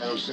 Los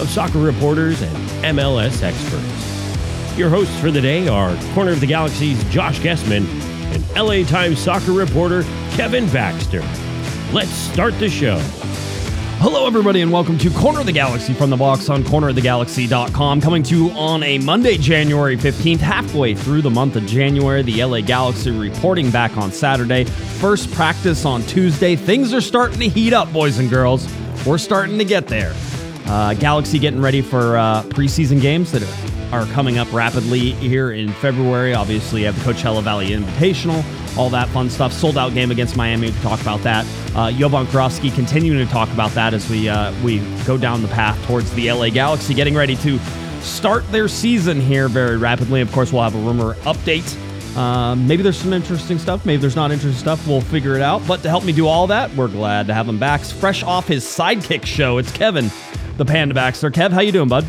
of soccer reporters and MLS experts. Your hosts for the day are Corner of the Galaxy's Josh Guesman and LA Times soccer reporter Kevin Baxter. Let's start the show. Hello, everybody, and welcome to Corner of the Galaxy from the box on cornerofthegalaxy.com. Coming to you on a Monday, January 15th, halfway through the month of January. The LA Galaxy reporting back on Saturday. First practice on Tuesday. Things are starting to heat up, boys and girls. We're starting to get there. Uh, Galaxy getting ready for uh, preseason games that are coming up rapidly here in February. Obviously, you have the Coachella Valley Invitational, all that fun stuff. Sold out game against Miami. We can talk about that. Uh, Jovan continuing to talk about that as we uh, we go down the path towards the LA Galaxy, getting ready to start their season here very rapidly. Of course, we'll have a rumor update. Um, maybe there's some interesting stuff. Maybe there's not interesting stuff. We'll figure it out. But to help me do all that, we're glad to have him back, fresh off his sidekick show. It's Kevin, the Panda Baxter. Kev, how you doing, bud?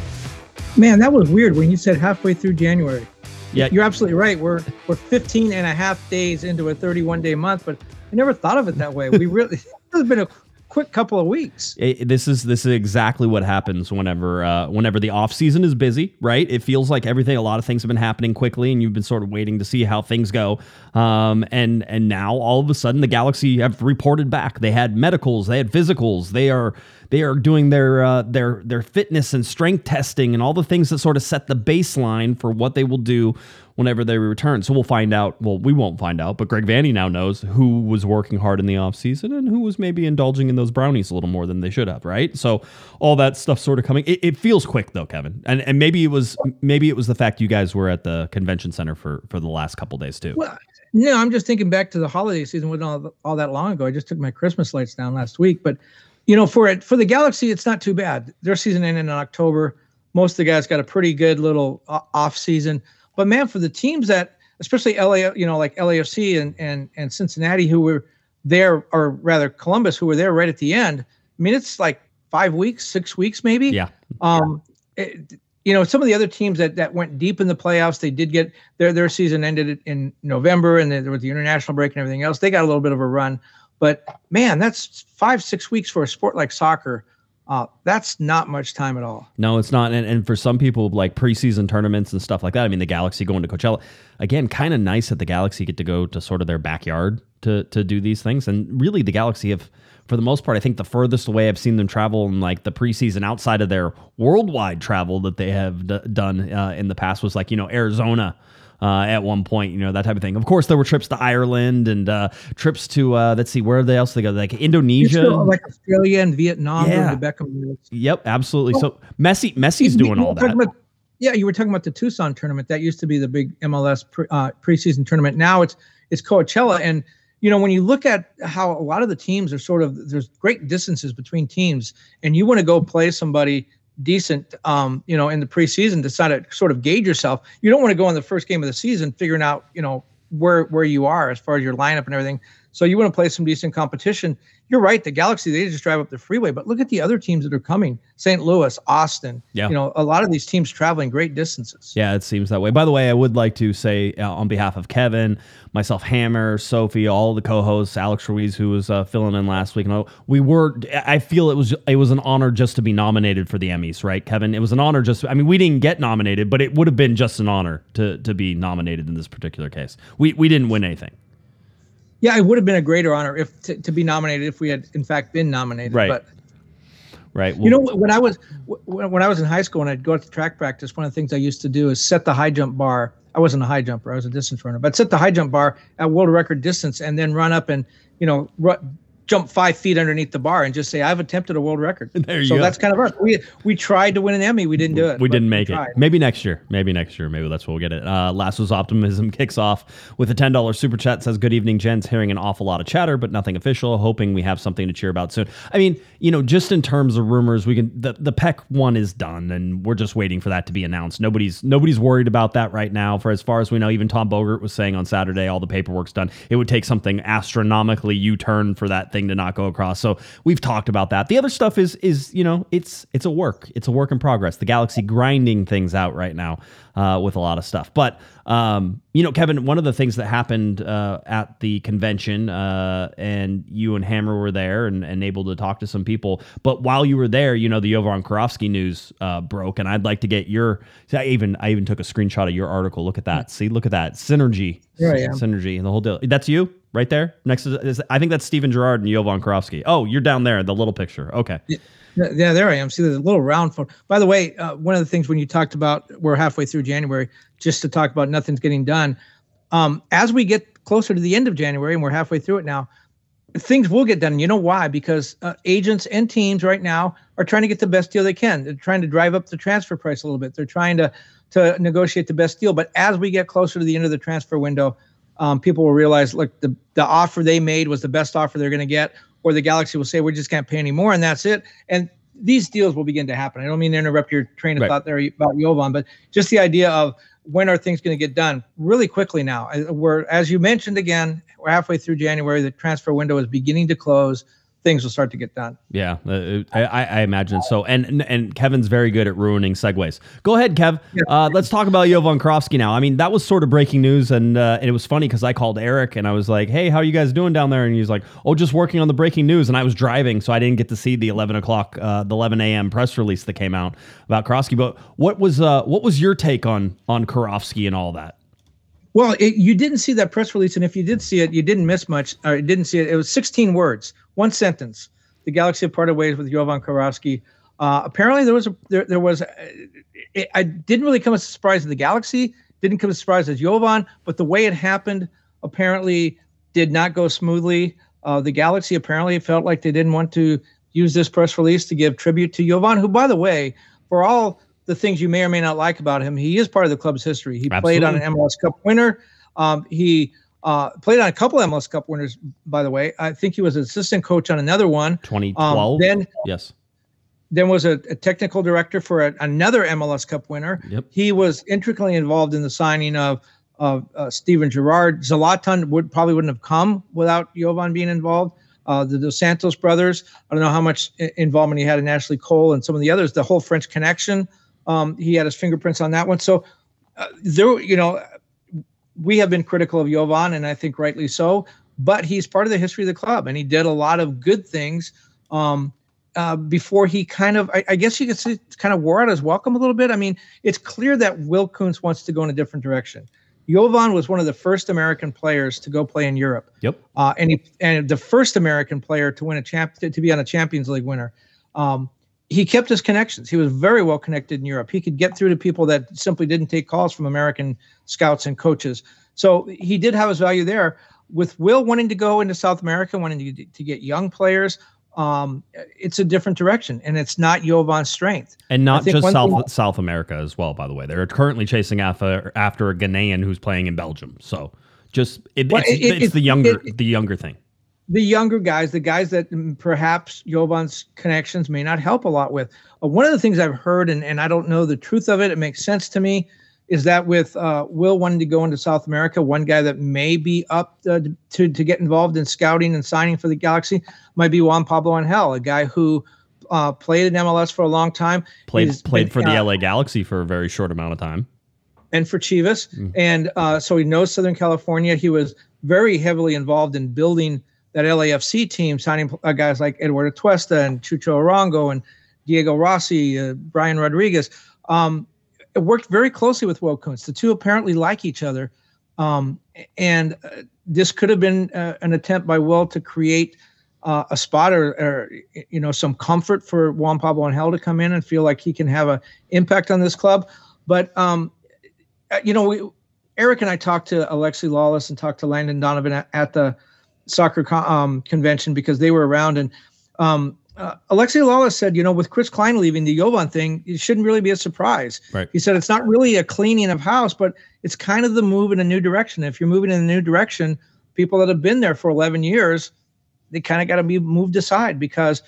Man, that was weird when you said halfway through January. Yeah, You're absolutely right. We're we're 15 and a half days into a 31 day month, but I never thought of it that way. We really it's been a quick couple of weeks. it- this is this is exactly what happens whenever uh, whenever the off season is busy, right? It feels like everything, a lot of things have been happening quickly, and you've been sort of waiting to see how things go. Um, and and now all of a sudden, the Galaxy have reported back. They had medicals, they had physicals, they are they are doing their uh, their their fitness and strength testing and all the things that sort of set the baseline for what they will do whenever they return. So we'll find out. Well, we won't find out, but Greg Vanney now knows who was working hard in the offseason and who was maybe indulging in those brownies a little more than they should have, right? So all that stuff sort of coming. It, it feels quick though, Kevin. And and maybe it was maybe it was the fact you guys were at the convention center for for the last couple days too. Well, no, I'm just thinking back to the holiday season. wasn't all, all that long ago. I just took my Christmas lights down last week, but you know, for it for the Galaxy, it's not too bad. Their season ended in October. Most of the guys got a pretty good little off season. But man, for the teams that, especially LA, you know, like LAFC and and and Cincinnati, who were there, or rather Columbus, who were there right at the end. I mean, it's like five weeks, six weeks, maybe. Yeah. Um, it- you know, some of the other teams that that went deep in the playoffs, they did get their their season ended in November, and then there was the international break and everything else. They got a little bit of a run, but man, that's five six weeks for a sport like soccer. Uh, that's not much time at all. No, it's not. And, and for some people, like preseason tournaments and stuff like that, I mean, the Galaxy going to Coachella, again, kind of nice that the Galaxy get to go to sort of their backyard to to do these things. And really, the Galaxy have, for the most part, I think the furthest away I've seen them travel in like the preseason outside of their worldwide travel that they have d- done uh, in the past was like, you know, Arizona. Uh, at one point, you know that type of thing. Of course, there were trips to Ireland and uh, trips to uh, let's see, where they else they go? Like Indonesia. Still, like Australia and Vietnam, Yeah. Beckham. Yep, absolutely. So Messi, Messi's doing all that. about- yeah, you were talking about the Tucson tournament. That used to be the big MLS pre, uh, preseason tournament. Now it's it's Coachella, and you know when you look at how a lot of the teams are sort of there's great distances between teams, and you want to go play somebody decent, um, you know, in the preseason to try to sort of gauge yourself. You don't want to go in the first game of the season figuring out, you know, where where you are as far as your lineup and everything. So you want to play some decent competition. You're right. The Galaxy they just drive up the freeway, but look at the other teams that are coming: St. Louis, Austin. Yeah. You know, a lot of these teams traveling great distances. Yeah, it seems that way. By the way, I would like to say uh, on behalf of Kevin, myself, Hammer, Sophie, all the co-hosts, Alex Ruiz, who was uh, filling in last week, and all, we were. I feel it was it was an honor just to be nominated for the Emmys, right, Kevin? It was an honor. Just I mean, we didn't get nominated, but it would have been just an honor to to be nominated in this particular case. We we didn't win anything. Yeah, it would have been a greater honor if to, to be nominated if we had in fact been nominated. Right. But right? you know, when I was when, when I was in high school and I'd go out to track practice, one of the things I used to do is set the high jump bar. I wasn't a high jumper; I was a distance runner. But set the high jump bar at world record distance, and then run up and you know run, jump five feet underneath the bar and just say I've attempted a world record. There you so go. that's kind of us. We we tried to win an Emmy, we didn't do it. We didn't make it. Maybe next year. Maybe next year. Maybe that's where we'll get it. Uh, Lasso's optimism kicks off with a ten dollars super chat. Says, "Good evening, gents. Hearing an awful lot of chatter, but nothing official. Hoping we have something to cheer about soon." I mean, you know, just in terms of rumors, we can the the Peck one is done, and we're just waiting for that to be announced. Nobody's nobody's worried about that right now. For as far as we know, even Tom Bogert was saying on Saturday, all the paperwork's done. It would take something astronomically U turn for that thing to not go across. So we've talked about that. The other stuff is is you know it's it's a work. It's a work in progress. The Galaxy grinding things out right now uh, with a lot of stuff. But um, you know, Kevin, one of the things that happened uh, at the convention, uh, and you and Hammer were there and, and able to talk to some people. But while you were there, you know, the Jovan Kirovski news uh, broke, and I'd like to get your. I even I even took a screenshot of your article. Look at that. See, look at that synergy. Synergy and the whole deal. That's you right there next to. Is, I think that's Steven Gerrard and Jovan Kirovski. Oh, you're down there, the little picture. Okay. Yeah, Yeah, there I am. See, a little round phone. By the way, uh, one of the things when you talked about we're halfway through January, just to talk about nothing's getting done. Um, as we get closer to the end of January, and we're halfway through it now, things will get done. You know why? Because uh, agents and teams right now are trying to get the best deal they can. They're trying to drive up the transfer price a little bit. They're trying to to negotiate the best deal. But as we get closer to the end of the transfer window, um, people will realize, look, the the offer they made was the best offer they're going to get, or the Galaxy will say we just can't pay any more, and that's it. And these deals will begin to happen. I don't mean to interrupt your train of Right. thought there about Jovan, but just the idea of when are things going to get done really quickly now. We're, as you mentioned again, we're halfway through January. The transfer window is beginning to close. Things will start to get done. Yeah, uh, I, I I imagine so. And, and Kevin's very good at ruining segues. Go ahead, Kev. Uh, let's talk about Jovan Kirovski now. I mean, that was sort of breaking news, and uh, and it was funny because I called Eric and I was like, "Hey, how are you guys doing down there?" And he was like, "Oh, just working on the breaking news." And I was driving, so I didn't get to see the eleven o'clock, uh, the eleven a.m. press release that came out about Kirovski. But what was uh, what was your take on on Kirovski and all that? Well, it, you didn't see that press release, and if you did see it, you didn't miss much. Or you didn't see it. It was 16 words, one sentence. The Galaxy parted ways with Jovan Kirovski. Uh, apparently, there was a there, there was. A, it, I didn't really come as a surprise to the Galaxy. Didn't come as a surprise as Jovan, but the way it happened apparently did not go smoothly. Uh, the Galaxy apparently felt like they didn't want to use this press release to give tribute to Jovan, who, by the way, for all the things you may or may not like about him, he is part of the club's history. He played on an MLS Cup winner. Um, he uh, played on a couple MLS Cup winners, by the way. I think he was an assistant coach on another one. 2012. Um, then yes. then was a, a technical director for a, another MLS Cup winner. Yep. He was intricately involved in the signing of of uh, Steven Gerrard. Zlatan would probably wouldn't have come without Jovan being involved. Uh, the Dos Santos brothers. I don't know how much involvement he had in Ashley Cole and some of the others. The whole French connection. Um, he had his fingerprints on that one. So uh, there, you know, we have been critical of Jovan, and I think rightly so. But he's part of the history of the club, and he did a lot of good things. Um, uh, before he kind of, I, I guess you could say, kind of wore out his welcome a little bit. I mean, it's clear that Will Kuntz wants to go in a different direction. Jovan was one of the first American players to go play in Europe, Yep. uh, and he and the first American player to win a champ to, to be on a Champions League winner. Um, he kept his connections. He was very well connected in Europe. He could get through to people that simply didn't take calls from American scouts and coaches. So he did have his value there. With Will wanting to go into South America, wanting to, to get young players, um, it's a different direction, and it's not Jovan's strength. And not just South thing- South America as well, by the way. They're currently chasing after after a Ghanaian who's playing in Belgium. So just it, Well, it's, it- it's it- the younger the younger thing. The younger guys, the guys that mm, perhaps Jovan's connections may not help a lot with. Uh, one of the things I've heard, and, and I don't know the truth of it, it makes sense to me, is that with uh, Will wanting to go into South America, one guy that may be up uh, to, to get involved in scouting and signing for the Galaxy might be Juan Pablo Angel, a guy who uh, played in MLS for a long time. Played He's played been, for the LA Galaxy for a very short amount of time. and for Chivas. And uh, so he knows Southern California. He was very heavily involved in building that LAFC team, signing uh, guys like Eduard Atuesta and Chucho Arango and Diego Rossi, uh, Brian Rodriguez. Um, it worked very closely with Will Kuntz. The two apparently like each other. Um, and uh, this could have been uh, an attempt by Will to create uh, a spot or, or, you know some comfort for Juan Pablo Angel to come in and feel like he can have an impact on this club. But um, uh, you know, we, Eric and I talked to Alexi Lalas and talked to Landon Donovan at, at the soccer um, convention because they were around and. Um, uh, Alexi Lalas said, you know, with Chris Klein leaving the Jovan thing, it shouldn't really be a surprise. Right. He said it's not really a cleaning of house, but it's kind of the move in a new direction. If you're moving in a new direction, people that have been there for 11 years, they kind of got to be moved aside because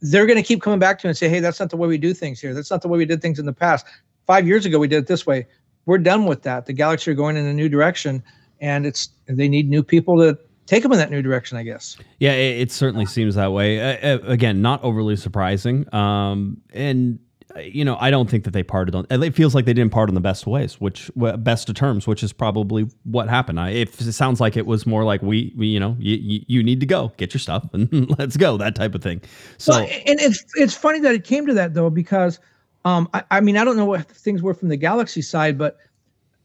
they're going to keep coming back to you and say, hey, that's not the way we do things here. That's not the way we did things in the past. Five years ago, we did it this way. We're done with that. The Galaxy are going in a new direction, and it's they need new people to take them in that new direction, I guess. Yeah, it, it certainly seems that way. Uh, again, not overly surprising. Um, and you know, I don't think that they parted on. It feels like they didn't part on the best ways, which best of terms, which is probably what happened. I, it, it sounds like it was more like we, we you know, you, you need to go get your stuff and let's go, that type of thing. So, well, and it's it's funny that it came to that though, because, um, I, I mean, I don't know what things were from the Galaxy side, but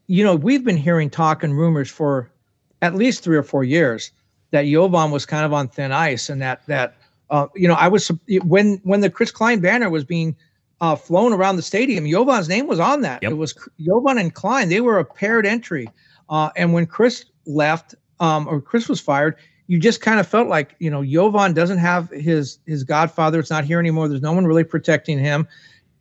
you know, we've been hearing talk and rumors for at least three or four years that Jovan was kind of on thin ice, and that that uh, you know, I was when when the Chris Klein banner was being uh, flown around the stadium. Jovan's name was on that. Yep. It was Jovan and Klein. They were a paired entry. Uh, and when Chris left, um, or Chris was fired, you just kind of felt like you know Jovan doesn't have his his godfather. It's not here anymore. There's no one really protecting him.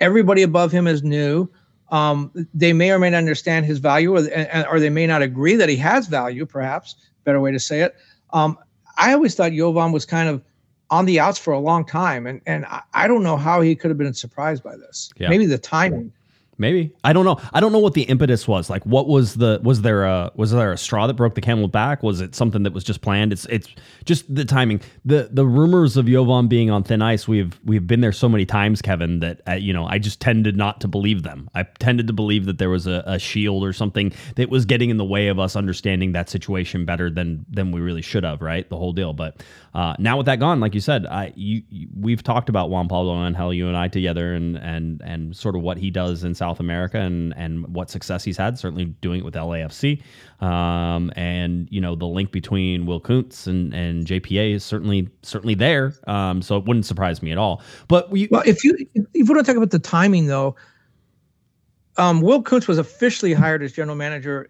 Everybody above him is new. Um, they may or may not understand his value, or, or they may not agree that he has value. Perhaps better way to say it. Um, I always thought Jovan was kind of on the outs for a long time, and and I, don't know how he could have been surprised by this. Yeah. Maybe the timing. Maybe I don't know. I don't know what the impetus was. Like, what was the was there a was there a straw that broke the camel's back? Was it something that was just planned? It's it's just the timing. the The rumors of Jovan being on thin ice. We've we've been there so many times, Kevin, that uh, you know I just tended not to believe them. I tended to believe that there was a, a shield or something that was getting in the way of us understanding that situation better than than we really should have. Right, the whole deal. But uh, now with that gone, like you said, I you, you we've talked about Juan Pablo Angel, you and I together, and and and sort of what he does in South South America and and what success he's had. Certainly doing it with LAFC, um, and you know the link between Will Kuntz and and JPA is certainly certainly there. Um, so it wouldn't surprise me at all. But we, well, if you if we don't talk about the timing though, um, Will Kuntz was officially hired as general manager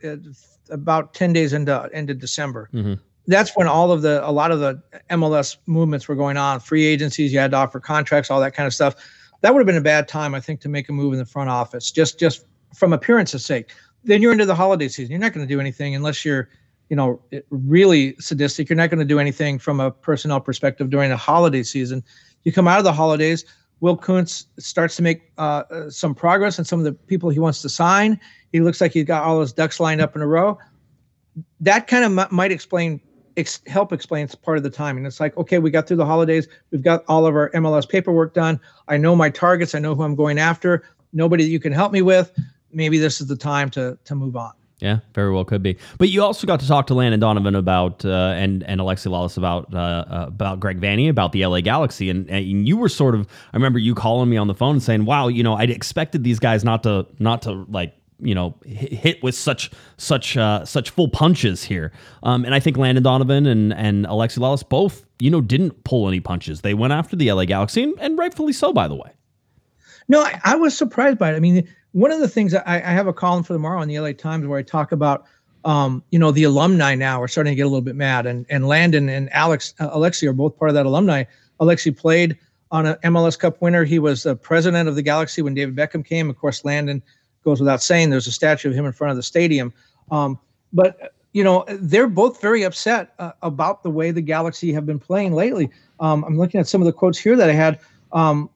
about ten days into into December. Mm-hmm that's when all of the a lot of the MLS movements were going on. Free agencies, you had to offer contracts, all that kind of stuff that would have been a bad time, I think, to make a move in the front office, just just from appearance's sake. Then you're into the holiday season. You're not going to do anything unless you're, you know, really sadistic. You're not going to do anything from a personnel perspective during the holiday season. You come out of the holidays. Will Kuntz starts to make uh, uh some progress on some of the people he wants to sign. He looks like he's got all his ducks lined up in a row. That kind of m- might explain ex- help explain part of the timing. It's like, okay, we got through the holidays. We've got all of our MLS paperwork done. I know my targets. I know who I'm going after. Nobody that you can help me with. Maybe this is the time to to move on. Yeah, very well could be. But you also got to talk to Landon Donovan about uh, and and Alexi Lalas about uh, uh, about Greg Vanney about the LA Galaxy, and, and you were sort of I remember you calling me on the phone saying, "Wow, you know, I'd expected these guys not to not to like you know hit with such such uh, such full punches here. Um, and I think Landon Donovan and and Alexi Lalas both you know didn't pull any punches. They went after the LA Galaxy, and, and rightfully so, by the way. No, I, I, was surprised by it. I mean, one of the things I, I have a column for tomorrow in the LA Times where I talk about. Um, you know, the alumni now are starting to get a little bit mad, and and Landon and Alex uh, Alexi are both part of that alumni. Alexi played on an MLS Cup winner. He was the president of the Galaxy when David Beckham came. Of course, Landon goes without saying. There's a statue of him in front of the stadium. Um, but you know, they're both very upset uh, about the way the Galaxy have been playing lately. Um, I'm looking at some of the quotes here that I had, um,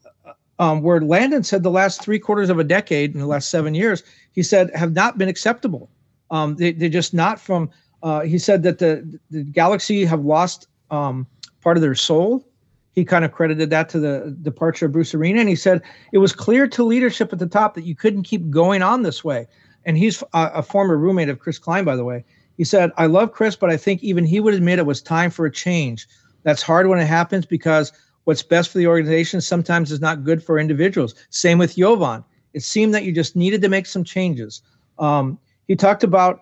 um, where Landon said the last three quarters of a decade in the last seven years, he said have not been acceptable. Um, they, are just not from. Uh, he said that the the Galaxy have lost um, part of their soul he kind of credited that to the departure of Bruce Arena. And he said it was clear to leadership at the top that you couldn't keep going on this way. And he's a, a, former roommate of Chris Klein, by the way. He said, I love Chris, but I think even he would admit it was time for a change. That's hard when it happens because what's best for the organization sometimes is not good for individuals. Same with Jovan. It seemed that you just needed to make some changes. Um, he talked about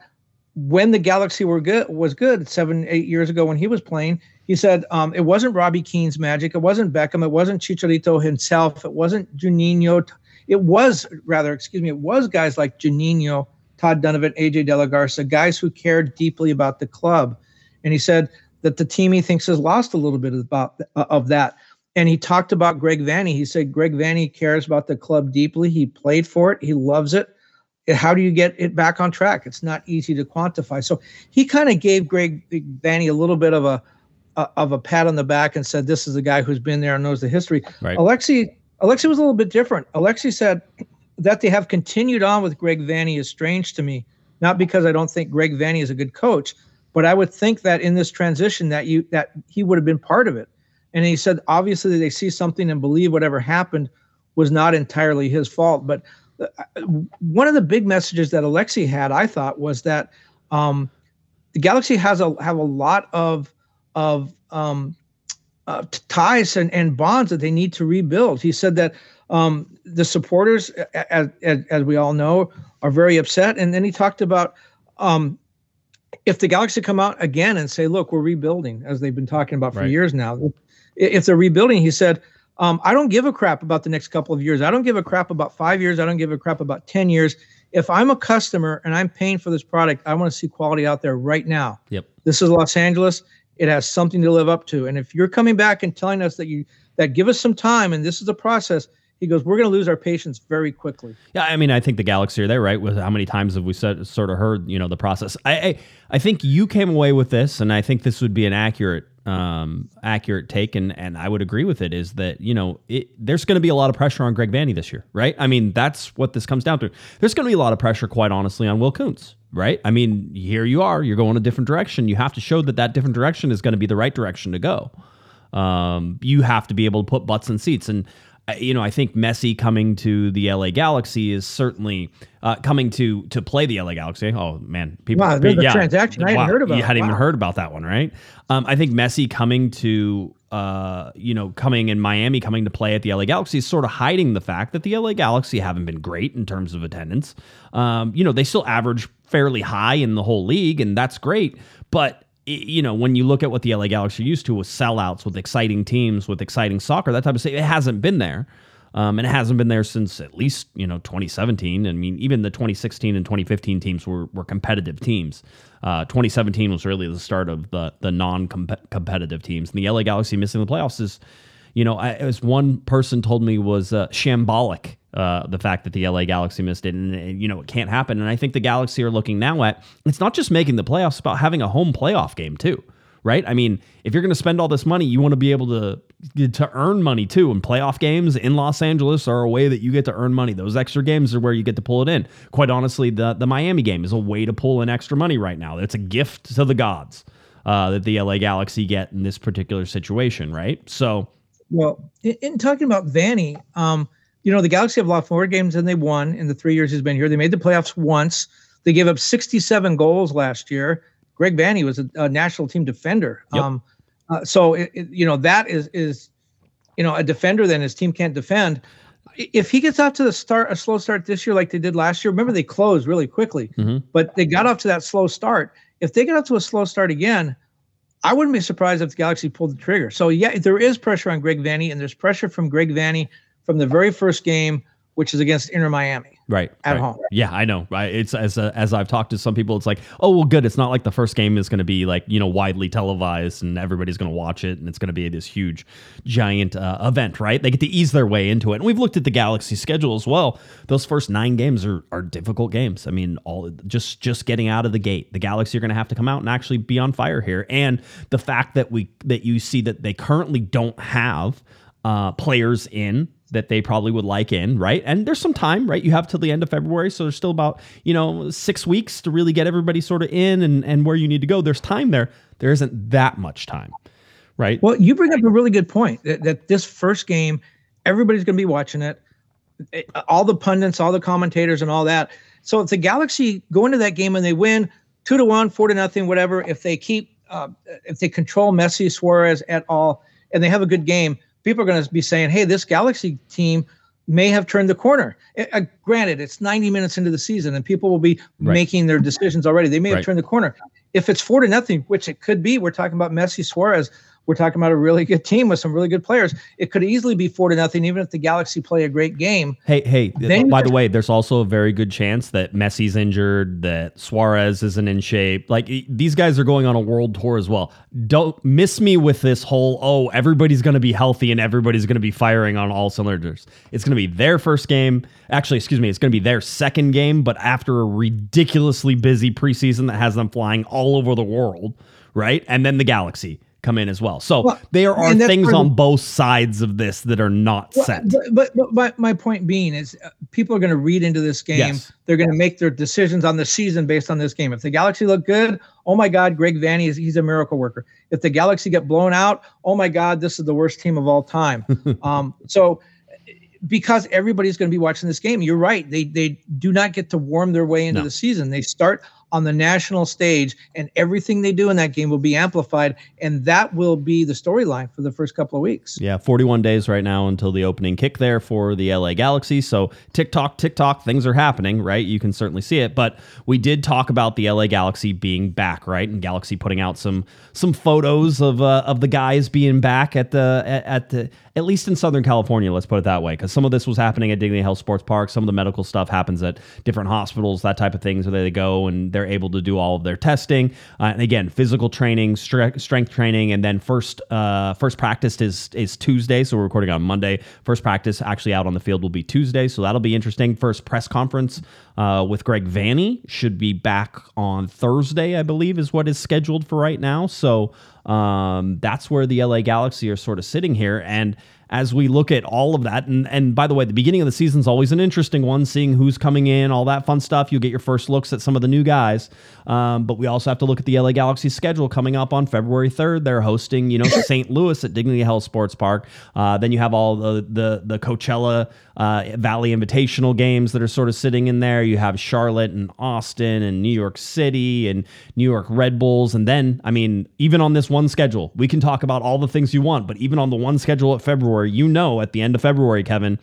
when the Galaxy were good was good seven eight years ago when he was playing He said um, it wasn't Robbie Keane's magic. It wasn't Beckham. It wasn't Chicharito himself. It wasn't Juninho. It was rather, excuse me, it was guys like Juninho, Todd Dunivant, AJ De La Garza, guys who cared deeply about the club. And he said that the team he thinks has lost a little bit about uh, of that. And he talked about Greg Vanney. He said Greg Vanney cares about the club deeply. He played for it. He loves it. How do you get it back on track? It's not easy to quantify. So he kind of gave Greg Vanney a little bit of a of a pat on the back and said, "This is a guy who's been there and knows the history." Right. Alexi Alexi was a little bit different. Alexi said that they have continued on with Greg Vanney is strange to me, not because I don't think Greg Vanney is a good coach, but I would think that in this transition that you that he would have been part of it. And he said obviously they see something and believe whatever happened was not entirely his fault. But uh, one of the big messages that Alexi had, I thought, was that um, the Galaxy has a have a lot of of um, uh, ties and, and bonds that they need to rebuild. He said that um, the supporters, as, as, as, we all know, are very upset. And then he talked about um, if the Galaxy come out again and say, look, we're rebuilding, as they've been talking about for right. years now. If they're rebuilding, he said, um, I don't give a crap about the next couple of years. I don't give a crap about five years. I don't give a crap about 10 years. If I'm a customer and I'm paying for this product, I want to see quality out there right now. Yep. This is Los Angeles it has something to live up to. And if you're coming back and telling us that you that give us some time and this is a process, he goes, we're going to lose our patience very quickly. Yeah, I mean, I think the Galaxy are there, right? With how many times have we said, sort of heard, you know, the process? I, I, I think you came away with this, and I think this would be an accurate, um, accurate take, and and I would agree with it. Is that you know, it, there's going to be a lot of pressure on Greg Vanney this year, right? I mean, that's what this comes down to. There's going to be a lot of pressure, quite honestly, on Will Kuntz, right? I mean, here you are, you're going a different direction. You have to show that that different direction is going to be the right direction to go. Um, you have to be able to put butts in seats. And, you know, I think Messi coming to the LA Galaxy is certainly uh, coming to to play the LA Galaxy. Oh man, people, wow, there's yeah, a transaction. I hadn't heard about. You hadn't wow. even heard about that one, right? Um, I think Messi coming to uh, you know, coming in Miami, coming to play at the LA Galaxy is sort of hiding the fact that the LA Galaxy haven't been great in terms of attendance. Um, you know, they still average fairly high in the whole league, and that's great. But you know, when you look at what the LA Galaxy used to with sellouts, with exciting teams, with exciting soccer, that type of thing, it hasn't been there. Um, and it hasn't been there since at least you know 2017. I mean, even the 2016 and 2015 teams were were competitive teams. Uh, 2017 was really the start of the the non-competitive teams, and the LA Galaxy missing the playoffs is, you know, as one person told me was uh, shambolic uh, the fact that the LA Galaxy missed it, and, you know it can't happen. And I think the Galaxy are looking now at it's not just making the playoffs, about having a home playoff game too, right? I mean, if you're going to spend all this money, you want to be able to to earn money too. And playoff games in Los Angeles are a way that you get to earn money. Those extra games are where you get to pull it in. Quite honestly, the the Miami game is a way to pull in extra money right now. It's a gift to the gods uh, that the LA Galaxy get in this particular situation, right? So, well, in, in talking about Vanney, um, you know, the Galaxy have lost more games than they won in the three years he's been here. They made the playoffs once. They gave up 67 goals last year. Greg Vanney was a, a national team defender. Yep. Um, uh, so it, it, you know that is is you know a defender then his team can't defend. If he gets off to the start a slow start this year like they did last year, remember they closed really quickly, mm-hmm. but they got off to that slow start. If they get off to a slow start again, I wouldn't be surprised if the Galaxy pulled the trigger. So yeah, there is pressure on Greg Vanney, and there's pressure from Greg Vanney from the very first game, which is against Inter Miami. Right. At right. home. Yeah, I know. Right. It's as a, as I've talked to some people, it's like, oh well, good. It's not like the first game is going to be like you know widely televised and everybody's going to watch it and it's going to be this huge, giant uh, event. Right. They get to ease their way into it. And we've looked at the Galaxy schedule as well. Those first nine games are are difficult games. I mean, all just just getting out of the gate, the Galaxy are going to have to come out and actually be on fire here. And the fact that we that you see that they currently don't have uh, players in that they probably would like in, right? And there's some time, right? You have till the end of February, so there's still about you know six weeks to really get everybody sort of in and and where you need to go. There's time there. There isn't that much time, right? Well, you bring up a really good point that, that this first game, everybody's going to be watching it. All the pundits, all the commentators, and all that. So if the Galaxy go into that game and they win two to one, four to nothing, whatever, if they keep, uh, if they control Messi, Suarez at all, and they have a good game people are going to be saying, hey, this Galaxy team may have turned the corner. Uh, granted, it's 90 minutes into the season and people will be right. making their decisions already. They may have right. turned the corner. If it's four to nothing, which it could be, we're talking about Messi Suarez. We're talking about a really good team with some really good players. It could easily be four to nothing, even if the Galaxy play a great game. Hey, hey. Then by the way, there's also a very good chance that Messi's injured, that Suarez isn't in shape. Like these guys are going on a world tour as well. Don't miss me with this whole oh everybody's going to be healthy and everybody's going to be firing on all cylinders. It's going to be their first game. Actually, excuse me, it's going to be their second game, but after a ridiculously busy preseason that has them flying all over the world, right? And then the Galaxy come in as well. So well, there are things on both sides of this that are not well, set. But, but, but my point being is uh, people are going to read into this game. Yes. They're going to make their decisions on the season based on this game. If the Galaxy look good, oh my God, Greg Vanney is he's a miracle worker. If the Galaxy get blown out, oh my God, this is the worst team of all time. um, so because everybody's going to be watching this game, you're right. They they do not get to warm their way into no. the season. They start on the national stage, and everything they do in that game will be amplified, and that will be the storyline for the first couple of weeks. Yeah, 41 days right now until the opening kick there for the LA Galaxy. So TikTok, TikTok, things are happening, right? You can certainly see it, but we did talk about the LA Galaxy being back, right? And Galaxy putting out some some photos of uh, of the guys being back at the at, at the at least in Southern California, let's put it that way, because some of this was happening at Dignity Health Sports Park. Some of the medical stuff happens at different hospitals, that type of things, where they go and they're able to do all of their testing. Uh, and again, physical training, stre- strength training, and then first uh, first practice is is Tuesday, so we're recording on Monday. First practice actually out on the field will be Tuesday, so that'll be interesting. First press conference uh, with Greg Vanney should be back on Thursday, I believe, is what is scheduled for right now. So um, that's where the LA Galaxy are sort of sitting here. And as we look at all of that. And and by the way, the beginning of the season is always an interesting one, seeing who's coming in, all that fun stuff. You get your first looks at some of the new guys. Um, but we also have to look at the LA Galaxy schedule coming up on February 3rd. They're hosting, you know, St. Louis at Dignity Health Sports Park. Uh, then you have all the the, the Coachella uh, Valley Invitational games that are sort of sitting in there. You have Charlotte and Austin and New York City and New York Red Bulls. And then, I mean, even on this one schedule, we can talk about all the things you want, but even on the one schedule at February, you know at the end of February, Kevin,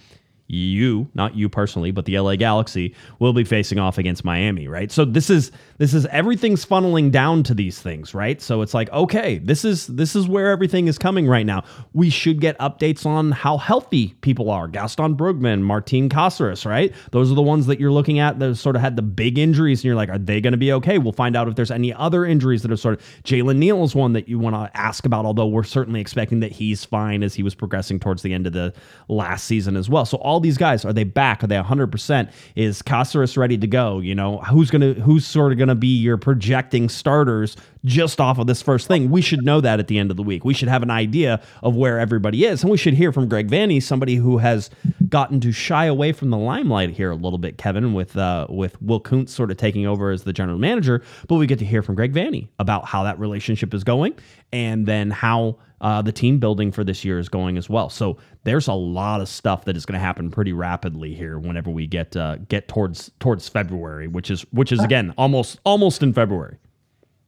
you, not you personally, but the LA Galaxy will be facing off against Miami, right? So this is this is everything's funneling down to these things, right? So it's like, okay, this is this is where everything is coming right now. We should get updates on how healthy people are. Gaston Brugman, Martin Caceres, right? Those are the ones that you're looking at that sort of had the big injuries, and you're like, are they going to be okay? We'll find out if there's any other injuries that are sort of Jalen Neal is one that you want to ask about, although we're certainly expecting that he's fine as he was progressing towards the end of the last season as well. So all these guys are they back? Are they 100%? Is Caceres ready to go? You know, who's going to who's sort of going to be your projecting starters just off of this first thing? We should know that at the end of the week. We should have an idea of where everybody is, and we should hear from Greg Vanney, somebody who has gotten to shy away from the limelight here a little bit, Kevin, with uh, with Will Kuntz sort of taking over as the general manager. But we get to hear from Greg Vanney about how that relationship is going, and then how uh, the team building for this year is going as well. So there's a lot of stuff that is going to happen pretty rapidly here whenever we get uh, get towards towards February, which is which is again almost almost in February.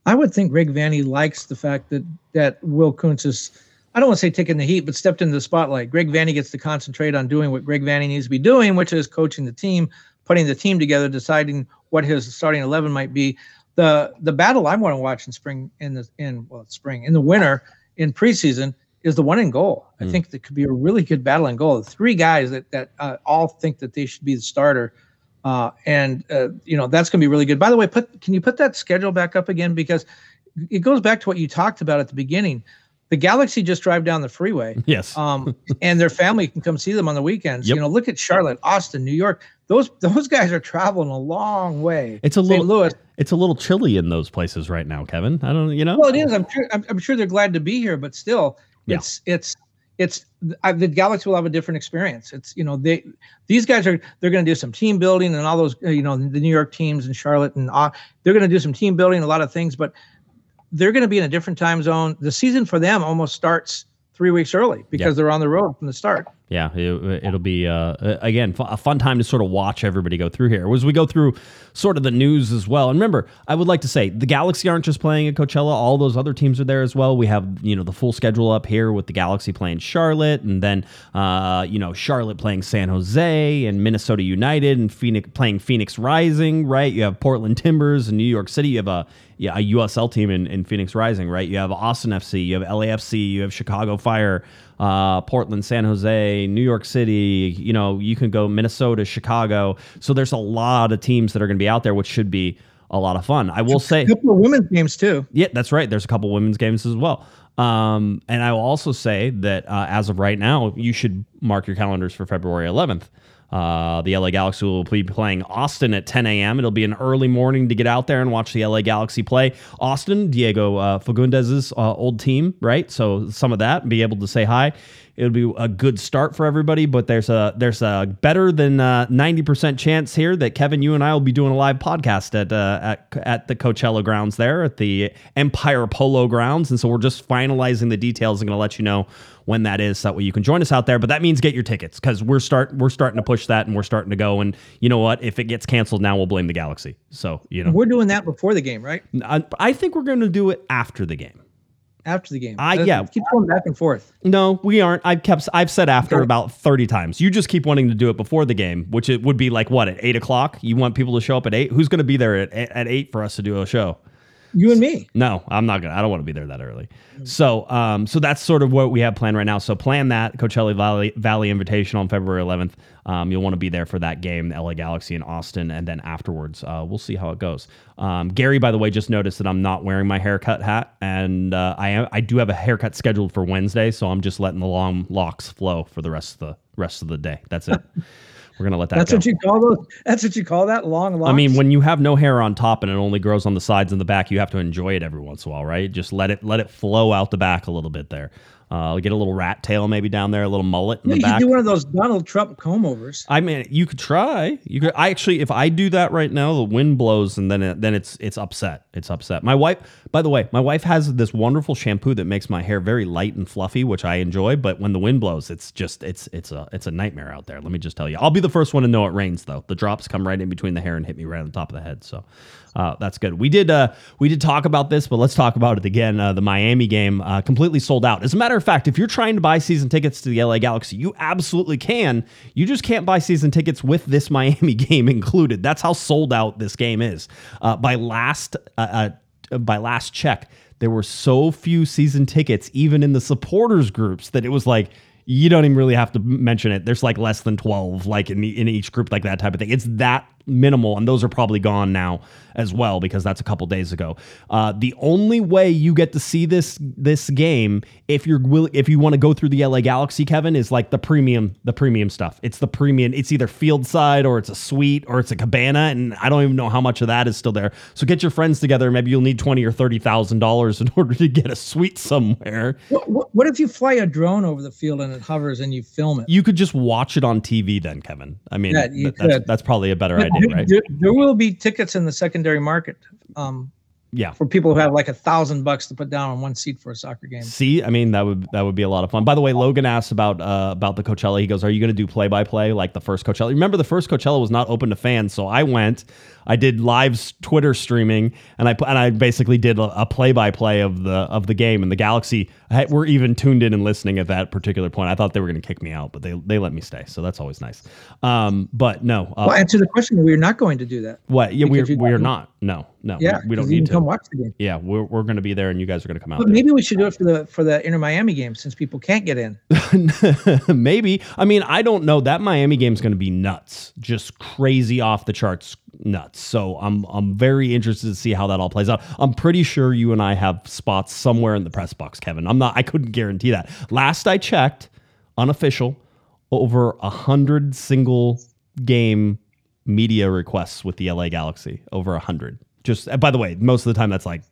I would think Greg Vanney likes the fact that that Will Kuntz is. I don't want to say taking the heat, but stepped into the spotlight. Greg Vanney gets to concentrate on doing what Greg Vanney needs to be doing, which is coaching the team, putting the team together, deciding what his starting eleven might be. The the battle I want to watch in spring in the in well spring in the winter in preseason is the one in goal. I mm. think that could be a really good battle in goal. The three guys that that uh, all think that they should be the starter, uh, and uh, you know that's going to be really good. By the way, put can you put that schedule back up again because it goes back to what you talked about at the beginning. The Galaxy just drive down the freeway. Yes. um, and their family can come see them on the weekends. Yep. You know, look at Charlotte, Austin, New York. Those those guys are traveling a long way. It's a little Louis. It's a little chilly in those places right now, Kevin. I don't, you know. Well, it is. I'm sure. I'm, I'm sure they're glad to be here, but still, yeah. it's it's it's I, the Galaxy will have a different experience. It's you know they these guys are they're going to do some team building and all those you know the New York teams and Charlotte and uh, they're going to do some team building a lot of things, but they're going to be in a different time zone. The season for them almost starts three weeks early because they're on the road from the start. Yeah, it, will be uh, again a fun time to sort of watch everybody go through here. As we go through sort of the news as well. And remember, I would like to say the Galaxy aren't just playing at Coachella; all those other teams are there as well. We have you know the full schedule up here with the Galaxy playing Charlotte, and then uh, you know Charlotte playing San Jose, and Minnesota United, and Phoenix playing Phoenix Rising. Right? You have Portland Timbers and New York City. You have a yeah, a USL team in, in Phoenix Rising, right? You have Austin FC, you have LAFC, you have Chicago Fire, uh, Portland, San Jose, New York City. You know, you can go Minnesota, Chicago. So there's a lot of teams that are going to be out there, which should be a lot of fun. I will say a couple of women's games too. Yeah, that's right. There's a couple women's games as well. Um, and I will also say that uh, as of right now, you should mark your calendars for February 11th. Uh, the LA Galaxy will be playing Austin at 10 a.m. It'll be an early morning to get out there and watch the LA Galaxy play. Austin, Diego uh, Fagundez's uh, old team, right? So some of that, and be able to say hi. It'll be a good start for everybody, but there's a there's a better than uh, ninety percent chance here that Kevin, you and I will be doing a live podcast at uh, at at the Coachella grounds there at the Empire Polo grounds, and so we're just finalizing the details. I'm going to let you know when that is, so that way you can join us out there. But that means get your tickets because we're start we're starting to push that and we're starting to go. And you know what? If it gets canceled now, we'll blame the Galaxy. So you know we're doing that before the game, right? I, I think we're going to do it after the game after the game. I yeah, keep going back and forth. No, we aren't. I've kept. I've said after okay. about thirty times. You just keep wanting to do it before the game, which it would be like what at eight o'clock. You want people to show up at eight. Who's going to be there at at eight for us to do a show? You and me. No, I'm not gonna. I don't want to be there that early. So, um, so that's sort of what we have planned right now. So, plan that Coachella Valley Valley Invitation on February 11th. Um, you'll want to be there for that game, the LA Galaxy in Austin, and then afterwards, uh, we'll see how it goes. Um, Gary, by the way, just noticed that I'm not wearing my haircut hat, and uh, I am, I do have a haircut scheduled for Wednesday, so I'm just letting the long locks flow for the rest of the rest of the day. That's it. We're gonna let that. That's go. what you call those. That's what you call that long locks. I mean, when you have no hair on top and it only grows on the sides and the back, you have to enjoy it every once in a while, right? Just let it let it flow out the back a little bit there. Uh, I'll get a little rat tail maybe down there, a little mullet in yeah, the back. You do one of those Donald Trump comb overs. I mean, you could try. You could. I actually, if I do that right now, the wind blows and then it, then it's it's upset. It's upset. My wife, by the way, my wife has this wonderful shampoo that makes my hair very light and fluffy, which I enjoy. But when the wind blows, it's just it's it's a it's a nightmare out there. Let me just tell you. I'll be the first one to know it rains though. The drops come right in between the hair and hit me right on the top of the head. So uh, that's good. We did uh, we did talk about this, but let's talk about it again. Uh, the Miami game uh, completely sold out. As a matter of fact, if you're trying to buy season tickets to the LA Galaxy, you absolutely can. You just can't buy season tickets with this Miami game included. That's how sold out this game is. Uh, by last uh, by last check, there were so few season tickets, even in the supporters groups, that it was like you don't even really have to mention it. There's like less than 12, like in, in each group, like that type of thing. It's that minimal, and those are probably gone now as well because that's a couple days ago. Uh, the only way you get to see this this game if you're will if you want to go through the LA Galaxy, Kevin, is like the premium the premium stuff. It's the premium. It's either field side or it's a suite or it's a cabana, and I don't even know how much of that is still there. So get your friends together. Maybe you'll need twenty or thirty thousand dollars in order to get a suite somewhere. What, what, what if you fly a drone over the field and it hovers and you film it? You could just watch it on TV then, Kevin. I mean, yeah, th- that's, that's, probably a better idea, right? There, there will be tickets in the secondary market. Um, yeah, for people who have like a thousand bucks to put down on one seat for a soccer game. See, I mean that would that would be a lot of fun. By the way, Logan asked about uh, about the Coachella. He goes, "Are you going to do play by play like the first Coachella?" Remember, the first Coachella was not open to fans, so I went. I did live Twitter streaming, and I and I basically did a play by play of the of the game. And the Galaxy We were even tuned in and listening at that particular point. I thought they were going to kick me out, but they they let me stay, so that's always nice. Um, but no. Uh, well, answer the question. We're not going to do that. What? Yeah, we're we're not. No, no. Yeah, we, we don't need to come watch the game. Yeah, we're we're going to be there, and you guys are going to come out. But there. maybe we should do it for the for the Inter Miami game since people can't get in. maybe. I mean, I don't know. That Miami game is going to be nuts, just crazy off the charts nuts. So I'm I'm very interested to see how that all plays out. I'm pretty sure you and I have spots somewhere in the press box, Kevin. I'm not. I couldn't guarantee that. Last I checked, unofficial, over a hundred single game media requests with the LA Galaxy. Over a hundred. Just by the way, most of the time that's like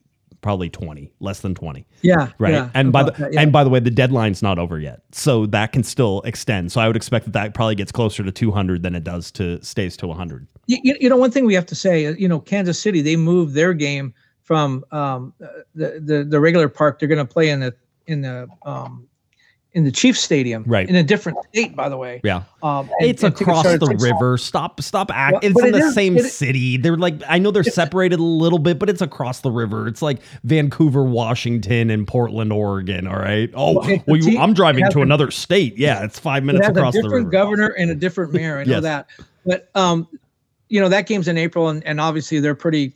probably 20 less than 20 yeah right yeah, and by the that, yeah. and by the way the deadline's not over yet so that can still extend so i would expect that that probably gets closer to 200 than it does to stays to 100 you, you know, one thing we have to say, uh, you know, Kansas City, they moved their game from um, the, the the regular park. They're going to play in the in the um, in the Chiefs Stadium, Right. In a different state, by the way. Yeah. Um, and- It's and across the river. Stop, stop. Act. Well, it's in it the is- same it- city. They're like, I know they're separated a little bit, but it's across the river. It's like Vancouver, Washington, and Portland, Oregon. All right. Oh, Well, well, you, I'm driving it to a- another state. Yeah, it's five minutes has across a the different governor and a different mayor. I know Yes. that. But um, you know that game's in April, and, and obviously they're pretty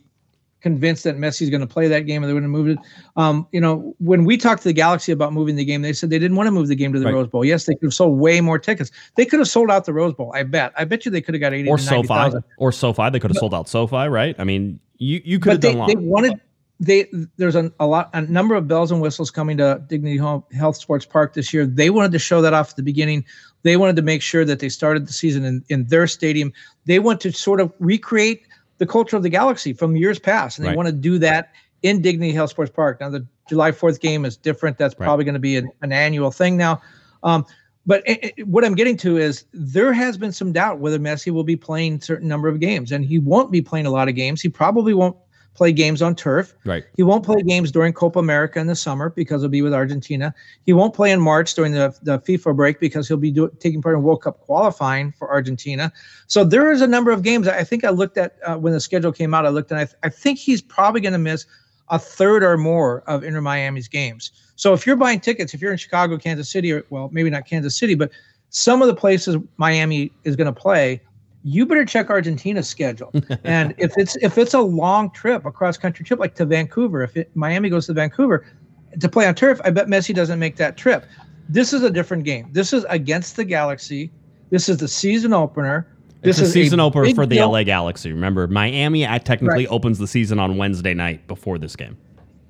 convinced that Messi's going to play that game, and they wouldn't move it. Um, you know, when we talked to the Galaxy about moving the game, they said they didn't want to move the game to the Right. Rose Bowl. Yes, they could have sold way more tickets. They could have sold out the Rose Bowl. I bet. I bet you they could have got eighty or SoFi, thousand. or SoFi. They could have sold out SoFi, right? I mean, you you could have But they, done a they wanted they there's a, a lot a number of bells and whistles coming to Dignity Home Health Sports Park this year. They wanted to show that off at the beginning. They wanted to make sure that they started the season in, in their stadium. They want to sort of recreate the culture of the Galaxy from years past, and they Right. want to do that in Dignity Health Sports Park. Now the July 4th game is different. That's Right. probably going to be an, an annual thing now. Um, but it, it- what I'm getting to is there has been some doubt whether Messi will be playing certain number of games, and he won't be playing a lot of games. He probably won't play games on turf. Right. He won't play games during Copa America in the summer because he'll be with Argentina. He won't play in March during the, the FIFA break because he'll be do, taking part in World Cup qualifying for Argentina. So there is a number of games. I think I looked at uh, when the schedule came out. I looked and I, th- I think he's probably going to miss a third or more of Inter Miami's games. So if you're buying tickets, if you're in Chicago, Kansas City, or well, maybe not Kansas City, but some of the places Miami is going to play, you better check Argentina's schedule. and if it's if it's a long trip, a cross country trip like to Vancouver, if it, Miami goes to Vancouver to play on turf, I bet Messi doesn't make that trip. This is a different game. This is against the Galaxy. This is the season opener. It's This a is season opener for the deal. LA Galaxy. Remember, Miami uh, technically Right. opens the season on Wednesday night before this game.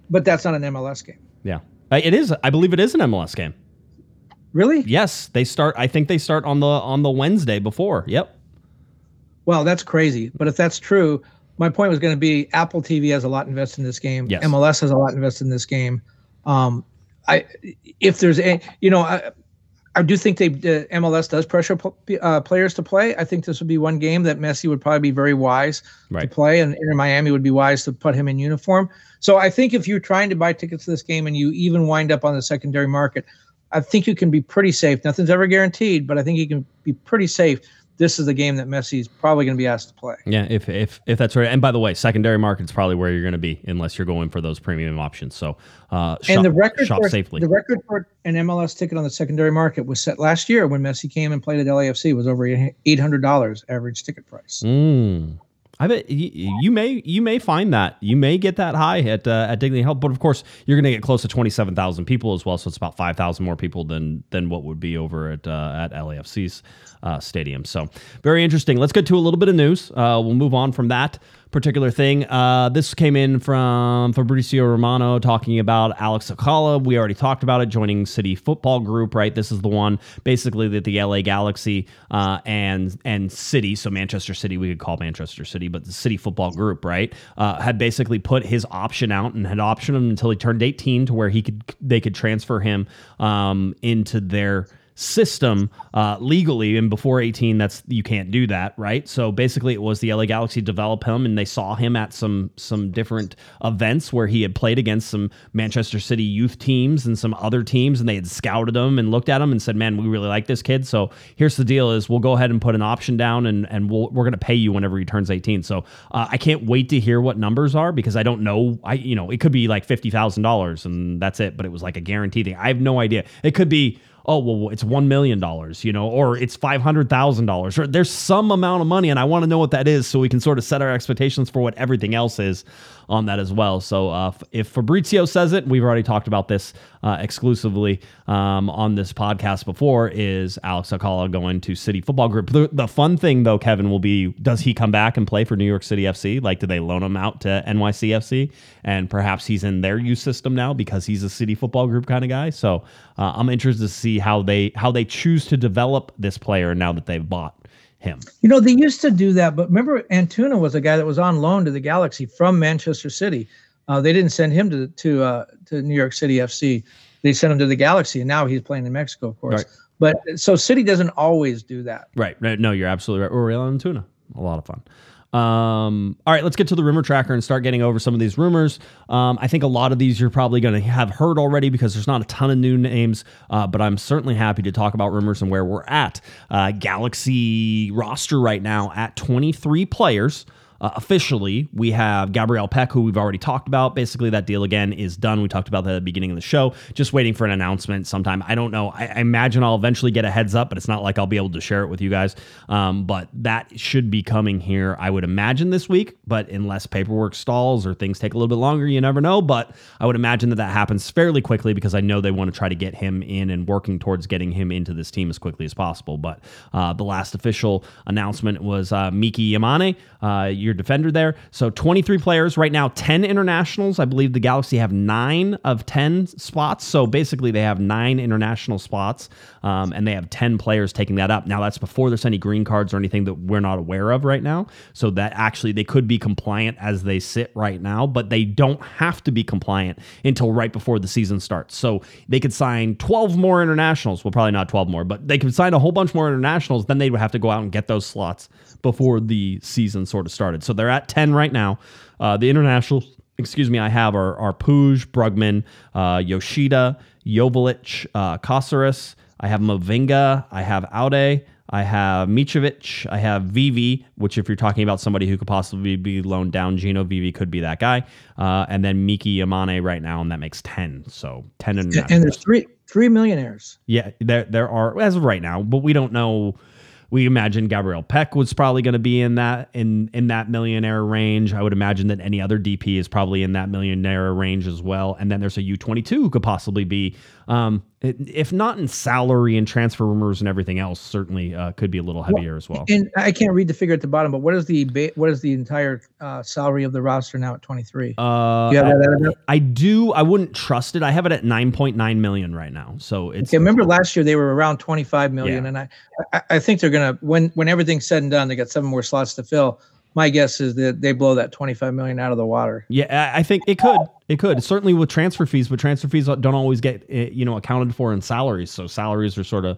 but that's not an MLS game. Yeah, Uh, it is. I believe it is an MLS game. Really? Yes, they start. I think they start on the on the Wednesday before. Yep. Well, that's crazy. But if that's true, my point was going to be Apple TV has a lot invested in this game. Yes. MLS has a lot invested in this game. Um, I if there's a you know I, I do think they uh, MLS does pressure uh, players to play. I think this would be one game that Messi would probably be very wise Right. to play, and Inter Miami would be wise to put him in uniform. So I think if you're trying to buy tickets to this game and you even wind up on the secondary market, I think you can be pretty safe. Nothing's ever guaranteed, but I think you can be pretty safe. This is the game that Messi's probably going to be asked to play. Yeah, if if if that's right. And by the way, secondary market is probably where you're going to be unless you're going for those premium options. So, uh, shop, and the record shop for, safely. the record for an MLS ticket on the secondary market was set last year when Messi came and played at LAFC was over eight hundred dollars average ticket price. Mm. I bet you, you may you may find that you may get that high at uh, at Dignity Health, but of course you're going to get close to twenty seven thousand people as well. So it's about five thousand more people than than what would be over at uh, at LAFC's uh, stadium. So very interesting. Let's get to a little bit of news. Uh, we'll move on from that particular thing. Uh, this came in from Fabrizio Romano talking about Alex Akala. We already talked about it, joining City Football Group, right? This is the one basically that the LA Galaxy uh, and and City, so Manchester City, we could call Manchester City, but the City Football Group, right, uh, had basically put his option out and had optioned him until he turned 18 to where he could they could transfer him um, into their system uh, legally and before 18 that's you can't do that right? So basically it was the la galaxy develop him and they saw him at some some different events where he had played against some manchester city youth teams and some other teams and they had scouted him and looked at him and said man we really like this kid. So here's the deal is we'll go ahead and put an option down and and we'll, we're going to pay you whenever he turns 18 so uh, i can't wait to hear what numbers are because i don't know. I you know it could be like $50000 and that's it but it was like a guarantee thing. I have no idea. It could be oh well it's one million dollars you know or it's five hundred thousand dollars or there's some amount of money and i want to know what that is so we can sort of set our expectations for what everything else is on that as well. So uh, if fabrizio says it we've already talked about this uh, exclusively um, on this podcast before is alex akala going to city football group. The, the fun thing though kevin will be does he come back and play for new york city fc like do they loan him out to nycfc and perhaps he's in their youth system now because he's a city football group kind of guy. So uh, i'm interested to see how they how they choose to develop this player now that they've bought him You know, they used to do that, but remember, Antuna was a guy that was on loan to the Galaxy from Manchester City. Uh, they didn't send him to to uh, to New York City FC. They sent him to the Galaxy, and now he's playing in Mexico, of course. Right. But so City doesn't always do that. right right no you're absolutely right Uriel Antuna a lot of fun Um, all right, let's get to the rumor tracker and start getting over some of these rumors. Um, I think a lot of these you're probably going to have heard already because there's not a ton of new names, uh, but I'm certainly happy to talk about rumors and where we're at. Uh, Galaxy roster right now at 23 players. Uh, officially, we have Gabriel Pec, who we've already talked about. Basically, that deal again is done. We talked about that at the beginning of the show. Just waiting for an announcement sometime. I don't know. I, I imagine I'll eventually get a heads up, but it's not like I'll be able to share it with you guys. Um, but that should be coming here, I would imagine, this week. But unless paperwork stalls or things take a little bit longer, you never know. But I would imagine that that happens fairly quickly because I know they want to try to get him in and working towards getting him into this team as quickly as possible. But uh, the last official announcement was uh, Miki Yamane. Uh, your defender there. So 23 players right now, 10 internationals. I believe the Galaxy have nine of 10 spots. So basically, they have nine international spots, um, and they have 10 players taking that up. Now that's before there's any green cards or anything that we're not aware of right now. So that actually they could be compliant as they sit right now, but they don't have to be compliant until right before the season starts. So they could sign 12 more internationals. Well, probably not 12 more, but they could sign a whole bunch more internationals. Then they would have to go out and get those slots before the season sort of started. So they're at 10 right now. Uh, the international, excuse me, I have are, are Puig, Brugman, uh, Yoshida, Joveljic, uh, Caceres. I have Mavinga. I have Aude. I have Mitrovic. I have Vivi, which if you're talking about somebody who could possibly be loaned down, Gino Vivi could be that guy. Uh, and then Miki Yamane right now, and that makes 10. So 10 and, and there's three three millionaires. Yeah, there there are as of right now, but we don't know we imagine Gabriel Pec was probably going to be in that in in that millionaire range. I would imagine that any other DP is probably in that millionaire range as well. And then there's a U22 who could possibly be um, if not in salary and transfer rumors and everything else, certainly uh, could be a little heavier well, as well. And I can't read the figure at the bottom, but what is the ba- what is the entire uh, salary of the roster now at 23? Uh, I, I, do. I wouldn't trust it. I have it at 9.9 million right now. So it's. Okay, remember last year they were around 25 million, yeah. and I, I I think they're gonna when when everything's said and done, they got seven more slots to fill my guess is that they blow that 25 million out of the water. Yeah, I think it could. It could certainly with transfer fees, but transfer fees don't always get eh, you know accounted for in salaries. So salaries are sort of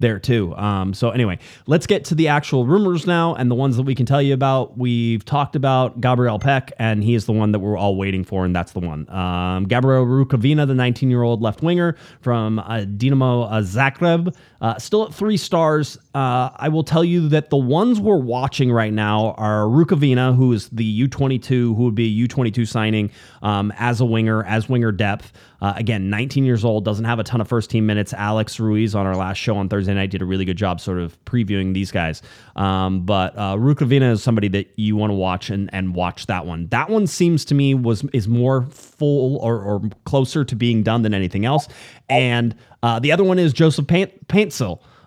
there too. Um, so anyway, let's get to the actual rumors now and the ones that we can tell you about. We've talked about Gabriel Pec, and he is the one that we're all waiting for, and that's the one. Um, Gabriel Rukavina, the 19-year-old left winger from uh, Dinamo uh, Zagreb, uh, still at three stars. Uh, I will tell you that the ones we're watching right now are Rukavina, who is the U22, who would be a U22 signing um, as a winger, as winger depth. Uh, again, 19 years old, doesn't have a ton of first team minutes. Alex Ruiz on our last show on Thursday night did a really good job sort of previewing these guys. Um, but uh, Rukavina is somebody that you want to watch and, and watch that one. That one seems to me was is more full or, or closer to being done than anything else. And uh, the other one is Joseph Paint-.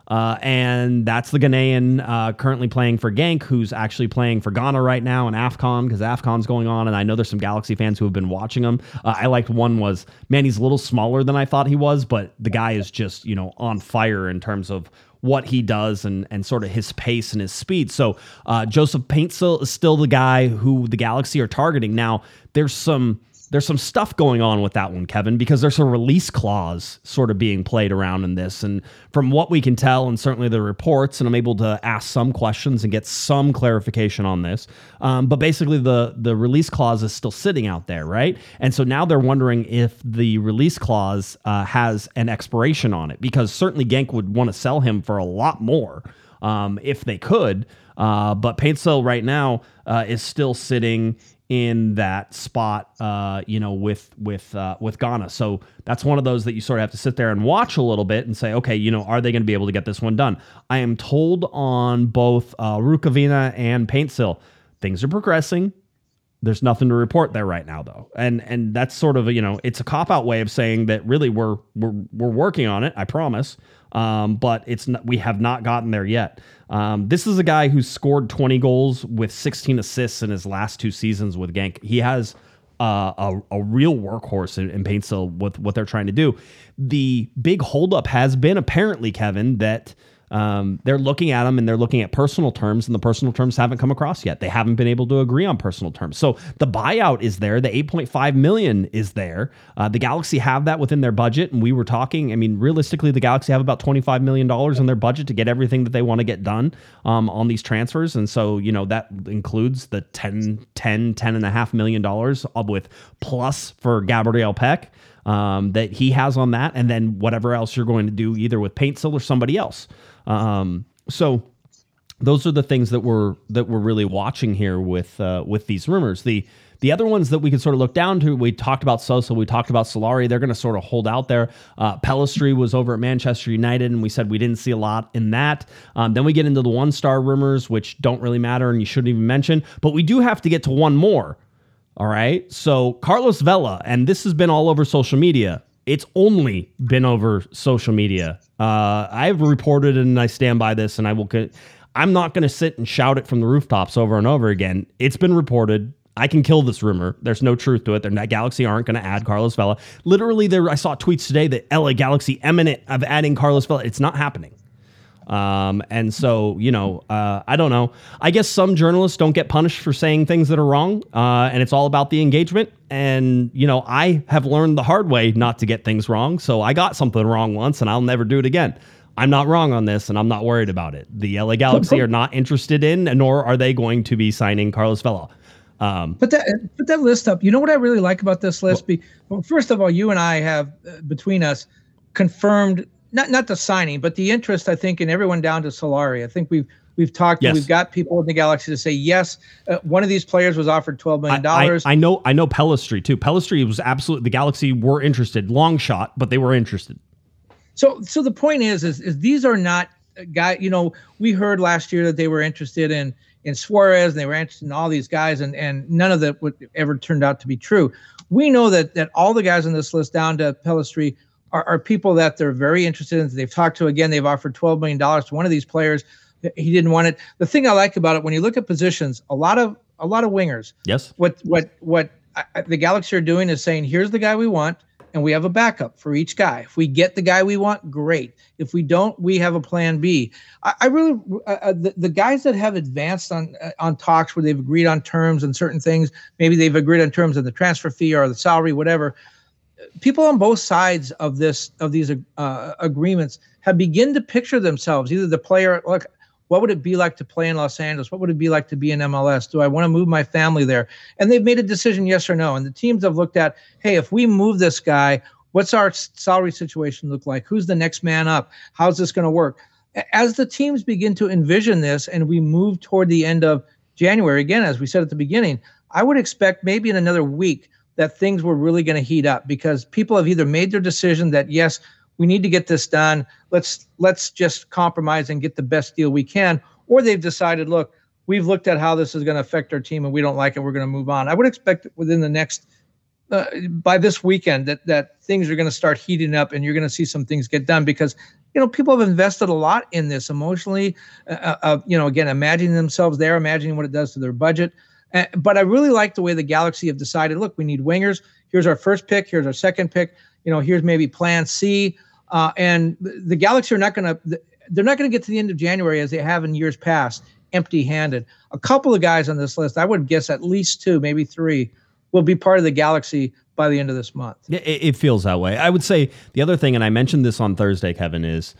Uh, and that's the Ghanaian uh, currently playing for Genk, who's actually playing for Ghana right now in AFCON because AFCON's going on. And I know there's some Galaxy fans who have been watching him. Uh, I liked one was, man, he's a little smaller than I thought he was, but the guy is just, you know, on fire in terms of what he does and, and sort of his pace and his speed. So uh, Joseph Paintsil is still the guy who the Galaxy are targeting. Now, there's some there's some stuff going on with that one, Kevin, because there's a release clause sort of being played around in this. And from what we can tell, and certainly the reports, and I'm able to ask some questions and get some clarification on this. Um, but basically, the the release clause is still sitting out there, right? And so now they're wondering if the release clause uh, has an expiration on it, because certainly Genk would want to sell him for a lot more um, if they could. Uh, but Paintsil right now uh, is still sitting in that spot, uh, you know, with with uh, with Ghana. So that's one of those that you sort of have to sit there and watch a little bit and say, okay, you know, are they going to be able to get this one done? I am told on both uh, Rukavina and Paintsil, things are progressing. There's nothing to report there right now, though, and and that's sort of a, you know, it's a cop out way of saying that really we're we're we're working on it. I promise um, but it's not, we have not gotten there yet. Um, this is a guy who's scored 20 goals with 16 assists in his last two seasons with Genk. He has uh, a, a real workhorse in, in Paintsil with what they're trying to do. The big holdup has been apparently, Kevin, that um, they're looking at them and they're looking at personal terms, and the personal terms haven't come across yet. They haven't been able to agree on personal terms. So the buyout is there. The 8.5 million is there. Uh, the Galaxy have that within their budget, and we were talking. I mean, realistically, the Galaxy have about 25 million dollars in their budget to get everything that they want to get done um, on these transfers, and so you know that includes the 10, 10, 10 and a half million dollars with plus for Gabriel Pec. Um, that he has on that, and then whatever else you're going to do, either with Paintsil or somebody else. Um, so those are the things that we're that we're really watching here with uh, with these rumors. The the other ones that we could sort of look down to, we talked about Sosa, we talked about Solari. They're going to sort of hold out there. Uh, Pellistri was over at Manchester United, and we said we didn't see a lot in that. Um, then we get into the one star rumors, which don't really matter and you shouldn't even mention. But we do have to get to one more. All right. So Carlos Vela, and this has been all over social media. It's only been over social media. Uh, I've reported and I stand by this, and I will. I'm not going to sit and shout it from the rooftops over and over again. It's been reported. I can kill this rumor. There's no truth to it. They're not, Galaxy aren't going to add Carlos Vela. Literally, there I saw tweets today that LA Galaxy eminent of adding Carlos Vela. It's not happening. Um, and so, you know, uh, I don't know. I guess some journalists don't get punished for saying things that are wrong, uh, and it's all about the engagement. And, you know, I have learned the hard way not to get things wrong. So I got something wrong once, and I'll never do it again. I'm not wrong on this, and I'm not worried about it. The LA Galaxy are not interested in, nor are they going to be signing Carlos Vela. Um, put that put that list up. You know what I really like about this list? Well, well, first of all, you and I have uh, between us confirmed not not the signing, but the interest. I think in everyone down to Solari. I think we've we've talked. Yes. We've got people in the galaxy to say yes. Uh, one of these players was offered twelve million dollars. I, I, I, know. I know Pellistri too. Pellistri was absolutely the Galaxy were interested. Long shot, but they were interested. So so the point is is, is these are not uh, guy. You know, we heard last year that they were interested in in Suarez and they were interested in all these guys, and and none of that would ever turned out to be true. We know that that all the guys on this list down to Pellistri are, are people that they're very interested in. They've talked to again. They've offered twelve million dollars to one of these players. He didn't want it. The thing I like about it, when you look at positions, a lot of a lot of wingers. Yes. What what what I, the Galaxy are doing is saying, here's the guy we want, and we have a backup for each guy. If we get the guy we want, great. If we don't, we have a plan B. I, I really uh, uh, the, the guys that have advanced on uh, on talks where they've agreed on terms and certain things, maybe they've agreed on terms of the transfer fee or the salary, whatever people on both sides of this of these uh, agreements have begun to picture themselves either the player look what would it be like to play in Los Angeles? What would it be like to be in MLS? Do I want to move my family there? And they've made a decision, yes or no. And the teams have looked at, hey, if we move this guy, what's our salary situation look like? Who's the next man up? How's this going to work? As the teams begin to envision this and we move toward the end of January, again, as we said at the beginning, I would expect maybe in another week that things were really going to heat up because people have either made their decision that yes, we need to get this done. Let's let's just compromise and get the best deal we can, or they've decided, look, we've looked at how this is going to affect our team and we don't like it. We're going to move on. I would expect within the next uh, by this weekend that that things are going to start heating up and you're going to see some things get done because you know people have invested a lot in this emotionally uh, uh, uh you know again imagining themselves there imagining what it does to their budget uh, but I really like the way the Galaxy have decided. Look, we need wingers. Here's our first pick. Here's our second pick. You know, here's maybe Plan C. Uh, and the, the Galaxy are not going to. They're not going to get to the end of January as they have in years past, empty-handed. A couple of guys on this list, I would guess at least two, maybe three, will be part of the Galaxy by the end of this month. It, it feels that way. I would say the other thing, and I mentioned this on Thursday, Kevin, is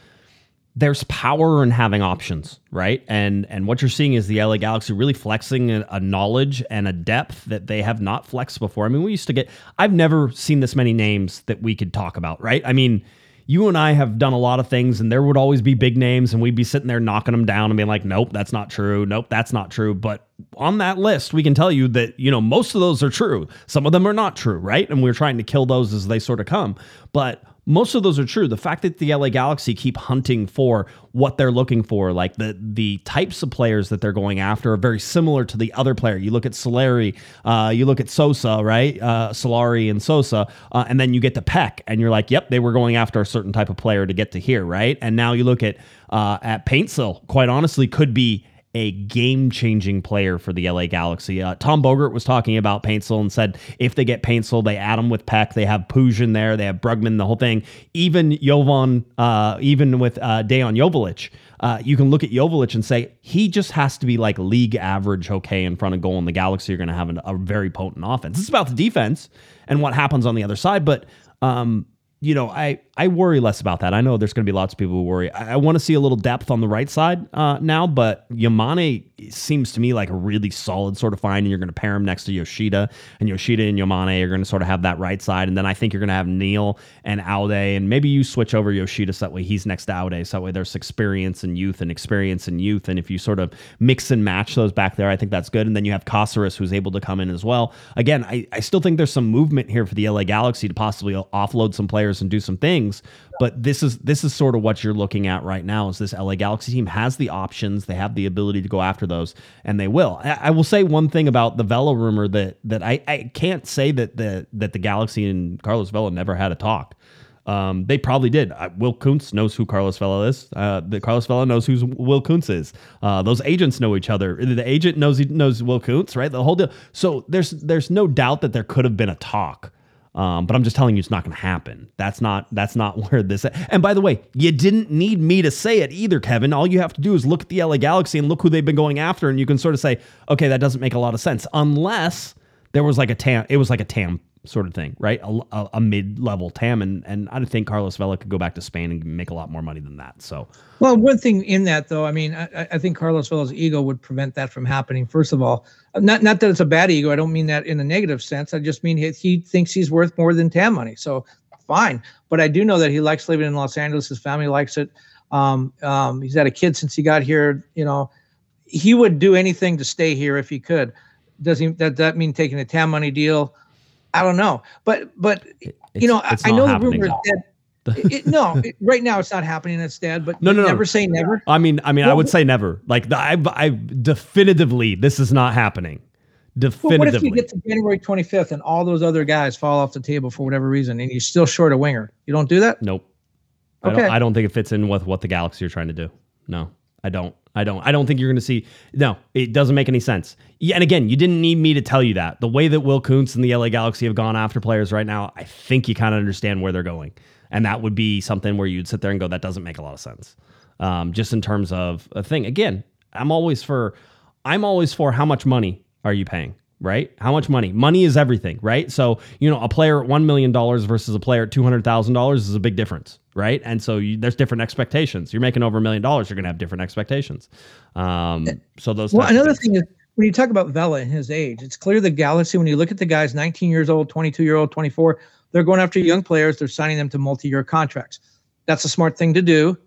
there's power in having options, right? And and what you're seeing is the LA Galaxy really flexing a, a, knowledge and a depth that they have not flexed before. I mean, we used to get I've never seen this many names that we could talk about, right? I mean, you and I have done a lot of things and there would always be big names and we'd be sitting there knocking them down and being like, "Nope, that's not true. Nope, that's not true." But on that list, we can tell you that, you know, most of those are true. Some of them are not true, right? And we're trying to kill those as they sort of come. But most of those are true. The fact that the LA Galaxy keep hunting for what they're looking for, like the the types of players that they're going after, are very similar to the other player. You look at Solari, uh, you look at Sosa, right? Uh, Solari and Sosa, uh, and then you get the Pec, and you're like, yep, they were going after a certain type of player to get to here, right? And now you look at uh, at Paintsil. Quite honestly, could be a game changing player for the LA Galaxy. Uh, Tom Bogert was talking about Paintsil and said if they get Paintsil, they add him with Pec. They have Pujin there. They have Brugman, the whole thing. Even Jovan, uh, even with uh, Dejan uh, you can look at Joveljic and say he just has to be like league average okay in front of goal in the Galaxy. You're going to have an, a very potent offense. It's about the defense and what happens on the other side, but um, you know, I I worry less about that. I know there's going to be lots of people who worry. I, I want to see a little depth on the right side uh, now, but Yamane seems to me like a really solid sort of find, and you're going to pair him next to Yoshida, and Yoshida and Yamane are going to sort of have that right side, and then I think you're going to have Neal and Aude, and maybe you switch over Yoshida so that way he's next to Aude, so that way there's experience and youth and experience and youth, and if you sort of mix and match those back there, I think that's good, and then you have Caceres who's able to come in as well. Again, I, I still think there's some movement here for the LA Galaxy to possibly offload some players and do some things, but this is this is sort of what you're looking at right now. Is this LA Galaxy team has the options, they have the ability to go after those, and they will. I, I will say one thing about the Vela rumor that that I, I can't say that the that the Galaxy and Carlos Vela never had a talk. Um, they probably did. Uh, Will Kuntz knows who Carlos Vela is. Uh, the Carlos Vela knows who Will Kuntz is. Uh, those agents know each other. The agent knows he knows Will Kuntz, right? The whole deal. So there's there's no doubt that there could have been a talk. Um, but I'm just telling you, it's not going to happen. That's not that's not where this. And by the way, you didn't need me to say it either, Kevin. All you have to do is look at the LA Galaxy and look who they've been going after, and you can sort of say, okay, that doesn't make a lot of sense, unless there was like a tam. It was like a tam sort of thing, right? A, a, a mid-level TAM, and and I think Carlos Vela could go back to Spain and make a lot more money than that. So, well, one thing in that though, I mean, I, I think Carlos Vela's ego would prevent that from happening. First of all, not not that it's a bad ego. I don't mean that in a negative sense. I just mean he, he thinks he's worth more than TAM money. So fine, but I do know that he likes living in Los Angeles. His family likes it. Um, um, he's had a kid since he got here. You know, he would do anything to stay here if he could. Does he? That that mean taking a TAM money deal? I don't know, but but it's, you know, I, I know the rumor is dead. it, no, it, right now it's not happening. It's dead, but no, no, never no. say never. I mean, I mean, well, I would say never. Like the, I, I definitively, this is not happening. Definitively. Well, what if you get to January 25th and all those other guys fall off the table for whatever reason, and you're still short a winger? You don't do that? Nope. Okay. I don't, I don't think it fits in with what the Galaxy are trying to do. No, I don't. I don't. I don't think you're going to see. No, it doesn't make any sense. Yeah, and again, you didn't need me to tell you that. The way that Will Kuntz and the LA Galaxy have gone after players right now, I think you kind of understand where they're going, and that would be something where you'd sit there and go, "That doesn't make a lot of sense." Um, just in terms of a thing. Again, I'm always for. I'm always for how much money are you paying? Right? How much money? Money is everything, right? So, you know, a player at $1 million versus a player at $200,000 is a big difference, right? And so you, there's different expectations. You're making over a million dollars, you're going to have different expectations. Um, so those. Well, another thing is when you talk about Vela and his age, it's clear the Galaxy, when you look at the guys 19 years old, 22 year old, 24, they're going after young players. They're signing them to multi year contracts. That's a smart thing to do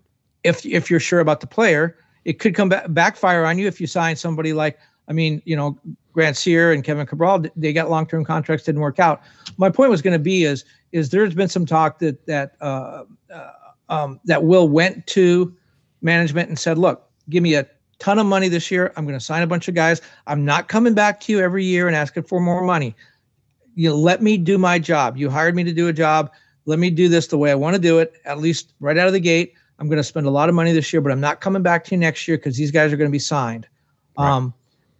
if, if you're sure about the player. It could come back, backfire on you if you sign somebody like, I mean, you know, Grandsir and Kevin Cabral, they got long term contracts, didn't work out. My point was going to be is is there's been some talk that that uh, uh, um, that Will went to management and said, look, give me a ton of money this year. I'm going to sign a bunch of guys. I'm not coming back to you every year and asking for more money. You let me do my job. You hired me to do a job. Let me do this the way I want to do it, at least right out of the gate. I'm going to spend a lot of money this year, but I'm not coming back to you next year because these guys are going to be signed. Right. Um,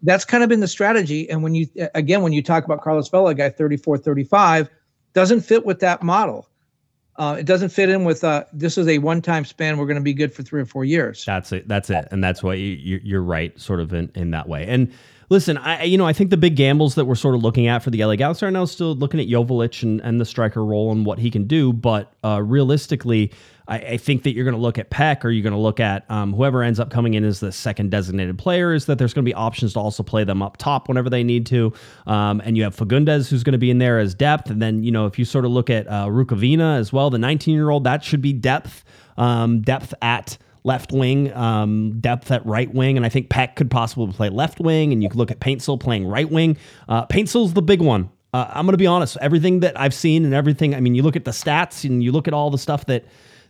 that's kind of been the strategy. And when you, again, when you talk about Carlos Vela, guy 34, 35, doesn't fit with that model. Uh, it doesn't fit in with uh, this is a one-time span. We're going to be good for three or four years. That's it. That's it. And that's why you, you're right, sort of in, in that way. And listen, I you know I think the big gambles that we're sort of looking at for the LA Galaxy are now still looking at Joveljic and, and the striker role and what he can do. But uh, realistically, I, I, think that you're going to look at Pec or you're going to look at um, whoever ends up coming in as the second designated player. Is that there's going to be options to also play them up top whenever they need to, um, and you have Fagundez who's going to be in there as depth. And then you know if you sort of look at uh, Rukavina as well, the 19 year old that should be depth, um, depth at left wing, um, depth at right wing, and I think Pec could possibly play left wing, and you could look at Paintsil playing right wing. Uh, the big one. Uh, I'm going to be honest. Everything that I've seen and everything, I mean, you look at the stats and you look at all the stuff that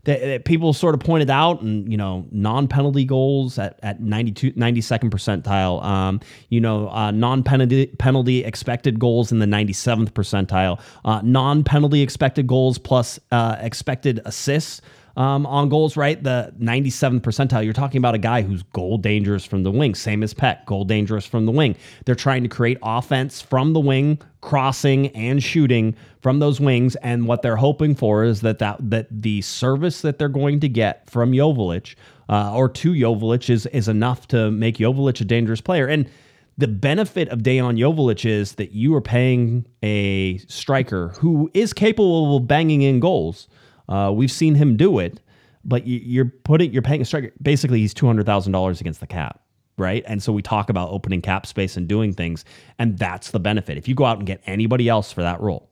that, that people sort of pointed out, and you know, non-penalty goals at at 92, 92nd percentile. Um, you know, uh, non-penalty penalty expected goals in the 97th percentile. Uh, non-penalty expected goals plus uh, expected assists um, on goals, right? The 97th percentile. You're talking about a guy who's goal dangerous from the wing, same as Pec, goal dangerous from the wing. They're trying to create offense from the wing, crossing and shooting from those wings. And what they're hoping for is that that, that the service that they're going to get from Joveljic uh, or to Joveljic is is enough to make Joveljic a dangerous player. And the benefit of Dejan Joveljic is that you are paying a striker who is capable of banging in goals. Uh, we've seen him do it, but you, are putting you're paying a striker. Basically, he's two hundred thousand dollars against the cap, right? And so we talk about opening cap space and doing things, and that's the benefit. If you go out and get anybody else for that role,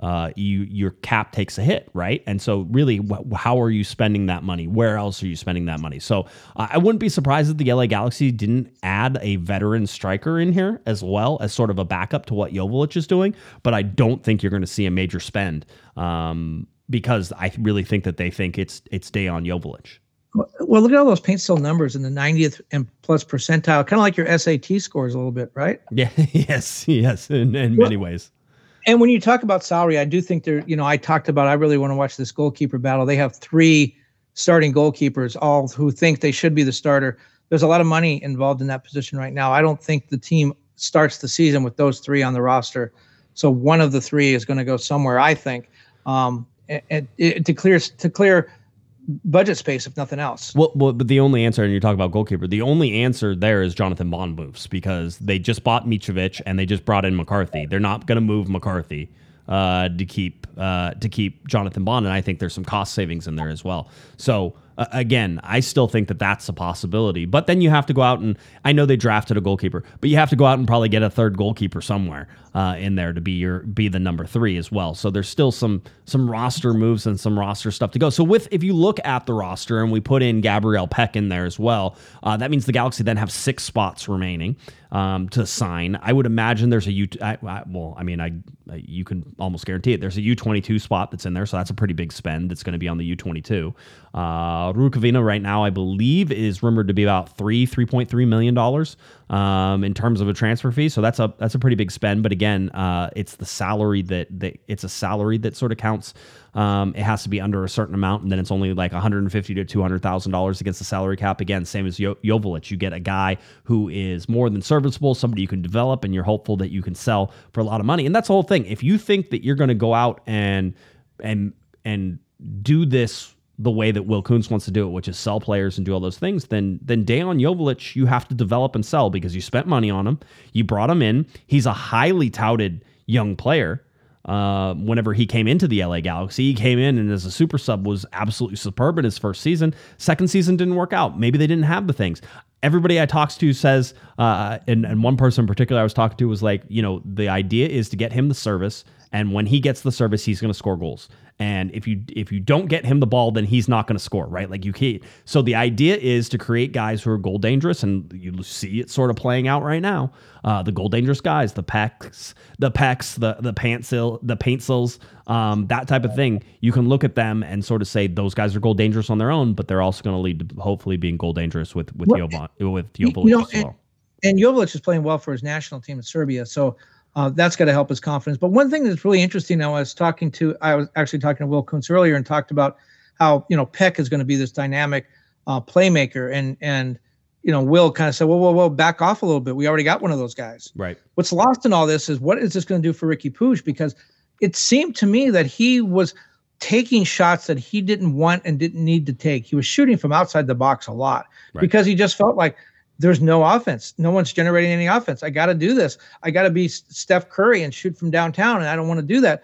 uh, you your cap takes a hit, right? And so, really, wh- how are you spending that money? Where else are you spending that money? So, uh, I wouldn't be surprised if the LA Galaxy didn't add a veteran striker in here as well as sort of a backup to what Joveljic is doing. But I don't think you're going to see a major spend um, because I really think that they think it's it's Dejan Joveljic. Well, look at all those Paintsil numbers in the 90th and plus percentile, kind of like your SAT scores a little bit, right? Yeah. yes. Yes. In, in well, many ways and when you talk about salary, I do think there, you know, I talked about I really want to watch this goalkeeper battle. They have three starting goalkeepers, all who think they should be the starter. There's a lot of money involved in that position right now. I don't think the team starts the season with those three on the roster. So one of the three is going to go somewhere, I think. Um, and, and, to clear to clear budget space, if nothing else. Well, well, but the only answer, and you talk about goalkeeper, the only answer there is Jonathan Bond moves because they just bought Mitrovic and they just brought in McCarthy. They're not going to move McCarthy uh, to keep uh, to keep Jonathan Bond, and I think there's some cost savings in there as well. So uh, again, I still think that that's a possibility. But then you have to go out and I know they drafted a goalkeeper, but you have to go out and probably get a third goalkeeper somewhere uh, in there to be your be the number three as well. So there's still some some roster moves and some roster stuff to go. So with if you look at the roster and we put in Gabriel Pec in there as well, uh, that means the Galaxy then have six spots remaining um, to sign. I would imagine there's a U. I, I, well, I mean, I you can almost guarantee it. There's a U22 spot that's in there, so that's a pretty big spend. That's going to be on the U22. Uh, Rukavina right now, I believe, is rumored to be about three, three point three million dollars um, in terms of a transfer fee. So that's a that's a pretty big spend. But again, uh, it's the salary that, that it's a salary that sort of counts. Um, it has to be under a certain amount, and then it's only like 150 to 200 thousand dollars against the salary cap. Again, same as jo- you get a guy who is more than serviceable, somebody you can develop, and you're hopeful that you can sell for a lot of money. And that's the whole thing. If you think that you're going to go out and and and do this the way that Will Kuntz wants to do it, which is sell players and do all those things, then then Dejan Joveljic you have to develop and sell because you spent money on him. You brought him in. He's a highly touted young player. Uh, whenever he came into the LA Galaxy, he came in and as a super sub was absolutely superb in his first season. Second season didn't work out. Maybe they didn't have the things. Everybody I talked to says, uh, and, and one person in particular I was talking to was like, you know, the idea is to get him the service, and when he gets the service, he's going to score goals. And if you if you don't get him the ball, then he's not going to score, right? Like you can't. So the idea is to create guys who are goal dangerous, and you see it sort of playing out right now. Uh, the goal dangerous guys, the pecks, the pecks, the the pantsil, the paintsils, um, that type of thing. You can look at them and sort of say those guys are goal dangerous on their own, but they're also going to lead to hopefully being goal dangerous with with well, Jovan, with Joveljic you know, as well. And, and is playing well for his national team in Serbia, so uh, that's got to help his confidence. But one thing that's really interesting, I was talking to, I was actually talking to Will Kuntz earlier and talked about how you know Pec is going to be this dynamic uh, playmaker, and and you know Will kind of said, well, well, well, back off a little bit. We already got one of those guys. Right. What's lost in all this is what is this going to do for Ricky Puig? Because it seemed to me that he was taking shots that he didn't want and didn't need to take. He was shooting from outside the box a lot right. because he just felt like there's no offense. No one's generating any offense. I got to do this. I got to be Steph Curry and shoot from downtown, and I don't want to do that.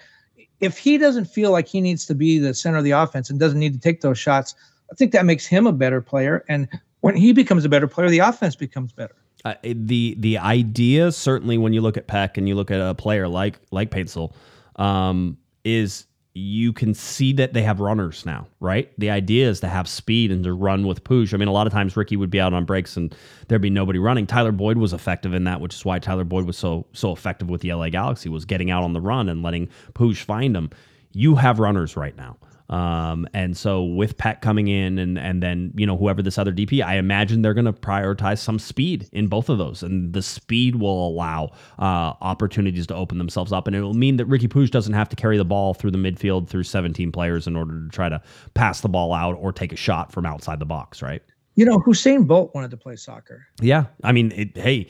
If he doesn't feel like he needs to be the center of the offense and doesn't need to take those shots, I think that makes him a better player. And when he becomes a better player, the offense becomes better. Uh, the the idea certainly when you look at Pec and you look at a player like like Paintsil, um, is you can see that they have runners now, right? The idea is to have speed and to run with Puig. I mean, a lot of times Ricky would be out on breaks and there'd be nobody running. Tyler Boyd was effective in that, which is why Tyler Boyd was so so effective with the LA Galaxy was getting out on the run and letting Puig find him. You have runners right now. Um, and so with Pec coming in and and then you know whoever this other DP, I imagine they're going to prioritize some speed in both of those, and the speed will allow uh, opportunities to open themselves up, and it will mean that Ricky Puig doesn't have to carry the ball through the midfield through 17 players in order to try to pass the ball out or take a shot from outside the box, right? You know, Usain Bolt wanted to play soccer. Yeah, I mean, it, hey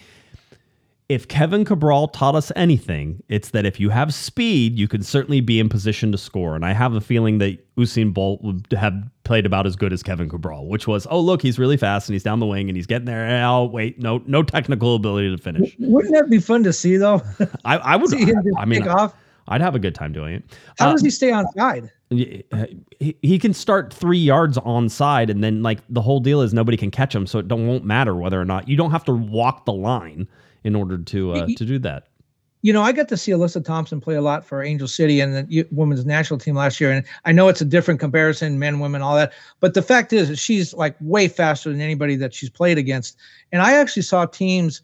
if Kevin Cabral taught us anything, it's that if you have speed, you can certainly be in position to score. And I have a feeling that Usain Bolt would have played about as good as Kevin Cabral, which was, oh look, he's really fast and he's down the wing and he's getting there. Oh wait, no, no technical ability to finish. Wouldn't that be fun to see though? I, I would. see him just I mean, take off. I'd have a good time doing it. How Uh, does he stay on side? he, he can start three yards on side, and then like the whole deal is nobody can catch him, so it don't won't matter whether or not you don't have to walk the line in order to uh, to do that. You know, I got to see Alyssa Thompson play a lot for Angel City and the women's national team last year. And I know it's a different comparison, men, women, all that. But the fact is, she's like way faster than anybody that she's played against. And I actually saw teams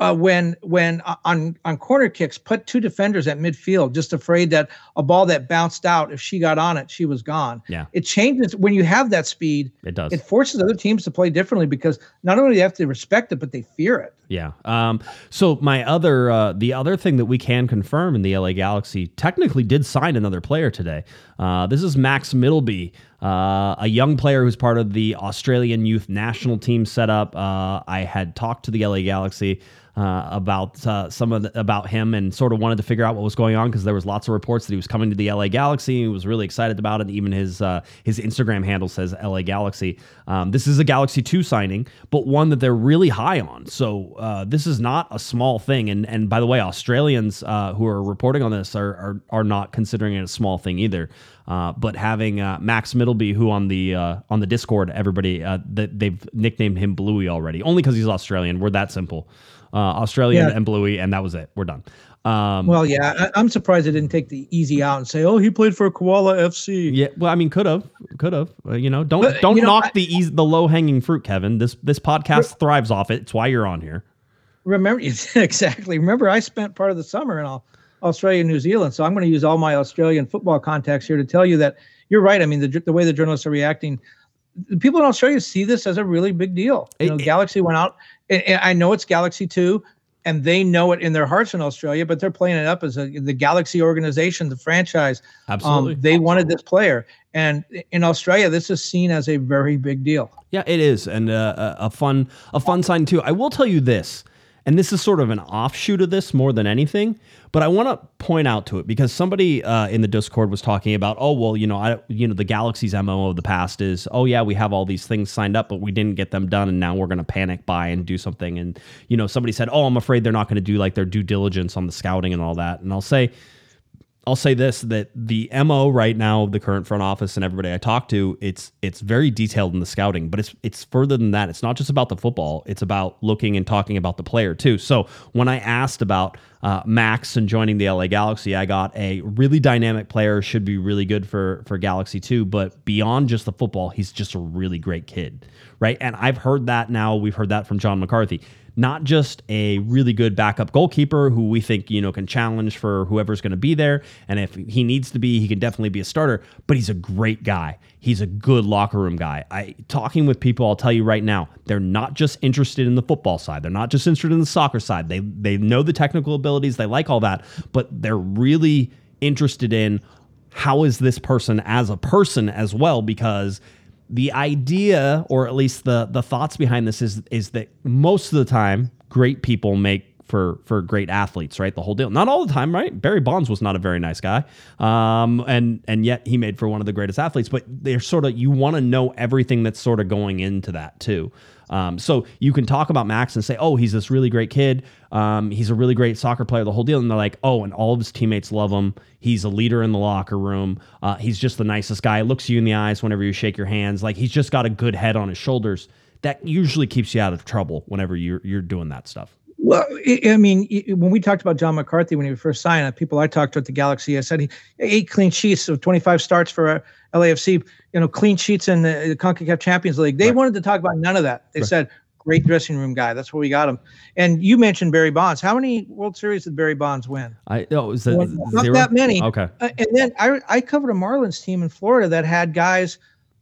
uh, when when uh, on on corner kicks put two defenders at midfield, just afraid that a ball that bounced out, if she got on it, she was gone. Yeah. It changes when you have that speed. It does. It forces other teams to play differently because not only do they have to respect it, but they fear it. Yeah. Um, so my other, uh, the other thing that we can confirm in the LA Galaxy technically did sign another player today. Uh, this is Max Middleby, uh, a young player who's part of the Australian youth national team setup. Uh, I had talked to the LA Galaxy. Uh, about uh, some of the, about him and sort of wanted to figure out what was going on because there was lots of reports that he was coming to the LA Galaxy. He was really excited about it. Even his uh, his Instagram handle says LA Galaxy. Um, this is a Galaxy Two signing, but one that they're really high on. So uh, this is not a small thing. And and by the way, Australians uh, who are reporting on this are, are are not considering it a small thing either. Uh, but having uh, Max Middleby, who on the uh, on the Discord, everybody uh, that they've nicknamed him Bluey already, only because he's Australian. We're that simple. Uh, Australian Yeah. and Bluey, and that was it. We're done. Um, Well, yeah, I, I'm surprised they didn't take the easy out and say, "Oh, he played for Koala FC." yeah, well, I mean, could have, could have. Uh, you know, don't But, don't you know, knock I- the easy, the low hanging fruit, Kevin. This this podcast thrives off it. It's why you're on here. Remember exactly. Remember, I spent part of the summer in Au- Australia and New Zealand, so I'm going to use all my Australian football contacts here to tell you that you're right. I mean, the the way the journalists are reacting, the people in Australia see this as a really big deal. You know, It- Galaxy went out, and, and I know it's Galaxy Two, and they know it in their hearts in Australia, but they're playing it up as a, the Galaxy organization, the franchise. Absolutely. Um, they wanted this player, and in Australia, this is seen as a very big deal. Yeah, it is, and uh, a fun a fun sign too. I will tell you this, and this is sort of an offshoot of this more than anything, but I want to point out to it because somebody uh, in the Discord was talking about, oh well, you know, I you know the Galaxy's mo of the past is, oh yeah, we have all these things signed up, but we didn't get them done, and now we're going to panic buy and do something, and you know, somebody said, oh, I'm afraid they're not going to do like their due diligence on the scouting and all that, and I'll say. I'll say this that the MO right now of the current front office and everybody I talk to, it's it's very detailed in the scouting, but it's it's further than that. It's not just about the football, it's about looking and talking about the player too. So when I asked about uh, Max and joining the LA Galaxy, I got a really dynamic player, should be really good for for Galaxy too, but beyond just the football, he's just a really great kid, right? And I've heard that now, we've heard that from John McCarthy not just a really good backup goalkeeper who we think you know can challenge for whoever's going to be there and if he needs to be he can definitely be a starter but he's a great guy. He's a good locker room guy. I talking with people i'll tell you right now they're not just interested in the football side. They're not just interested in the soccer side. They they know the technical abilities. They like all that but they're really interested in how is this person as a person as well because the idea or at least the the thoughts behind this is is that most of the time great people make for for great athletes right? The whole deal. Not all the time right? Barry bonds was not a very nice guy. Um and and yet he made for one of the greatest athletes but they're sort of you want to know everything that's sort of going into that too um, so you can talk about Max and say, "Oh, he's this really great kid. Um, he's a really great soccer player." The whole deal, and they're like, "Oh, and all of his teammates love him. He's a leader in the locker room. Uh, he's just the nicest guy. Looks you in the eyes whenever you shake your hands. Like he's just got a good head on his shoulders." That usually keeps you out of trouble whenever you're you're doing that stuff. Well, I mean, when we talked about John McCarthy when he first signed, uh, people I talked to at the Galaxy, I said he eight clean sheets of 25 starts for LAFC. You know, clean sheets in the, the Concacaf Champions League. They Right. wanted to talk about none of that. They said great dressing room guy. That's where we got him. And you mentioned Barry Bonds. How many World Series did Barry Bonds win? I oh, is that Well, not zero? that many. Okay, Uh, and then I I covered a Marlins team in Florida that had guys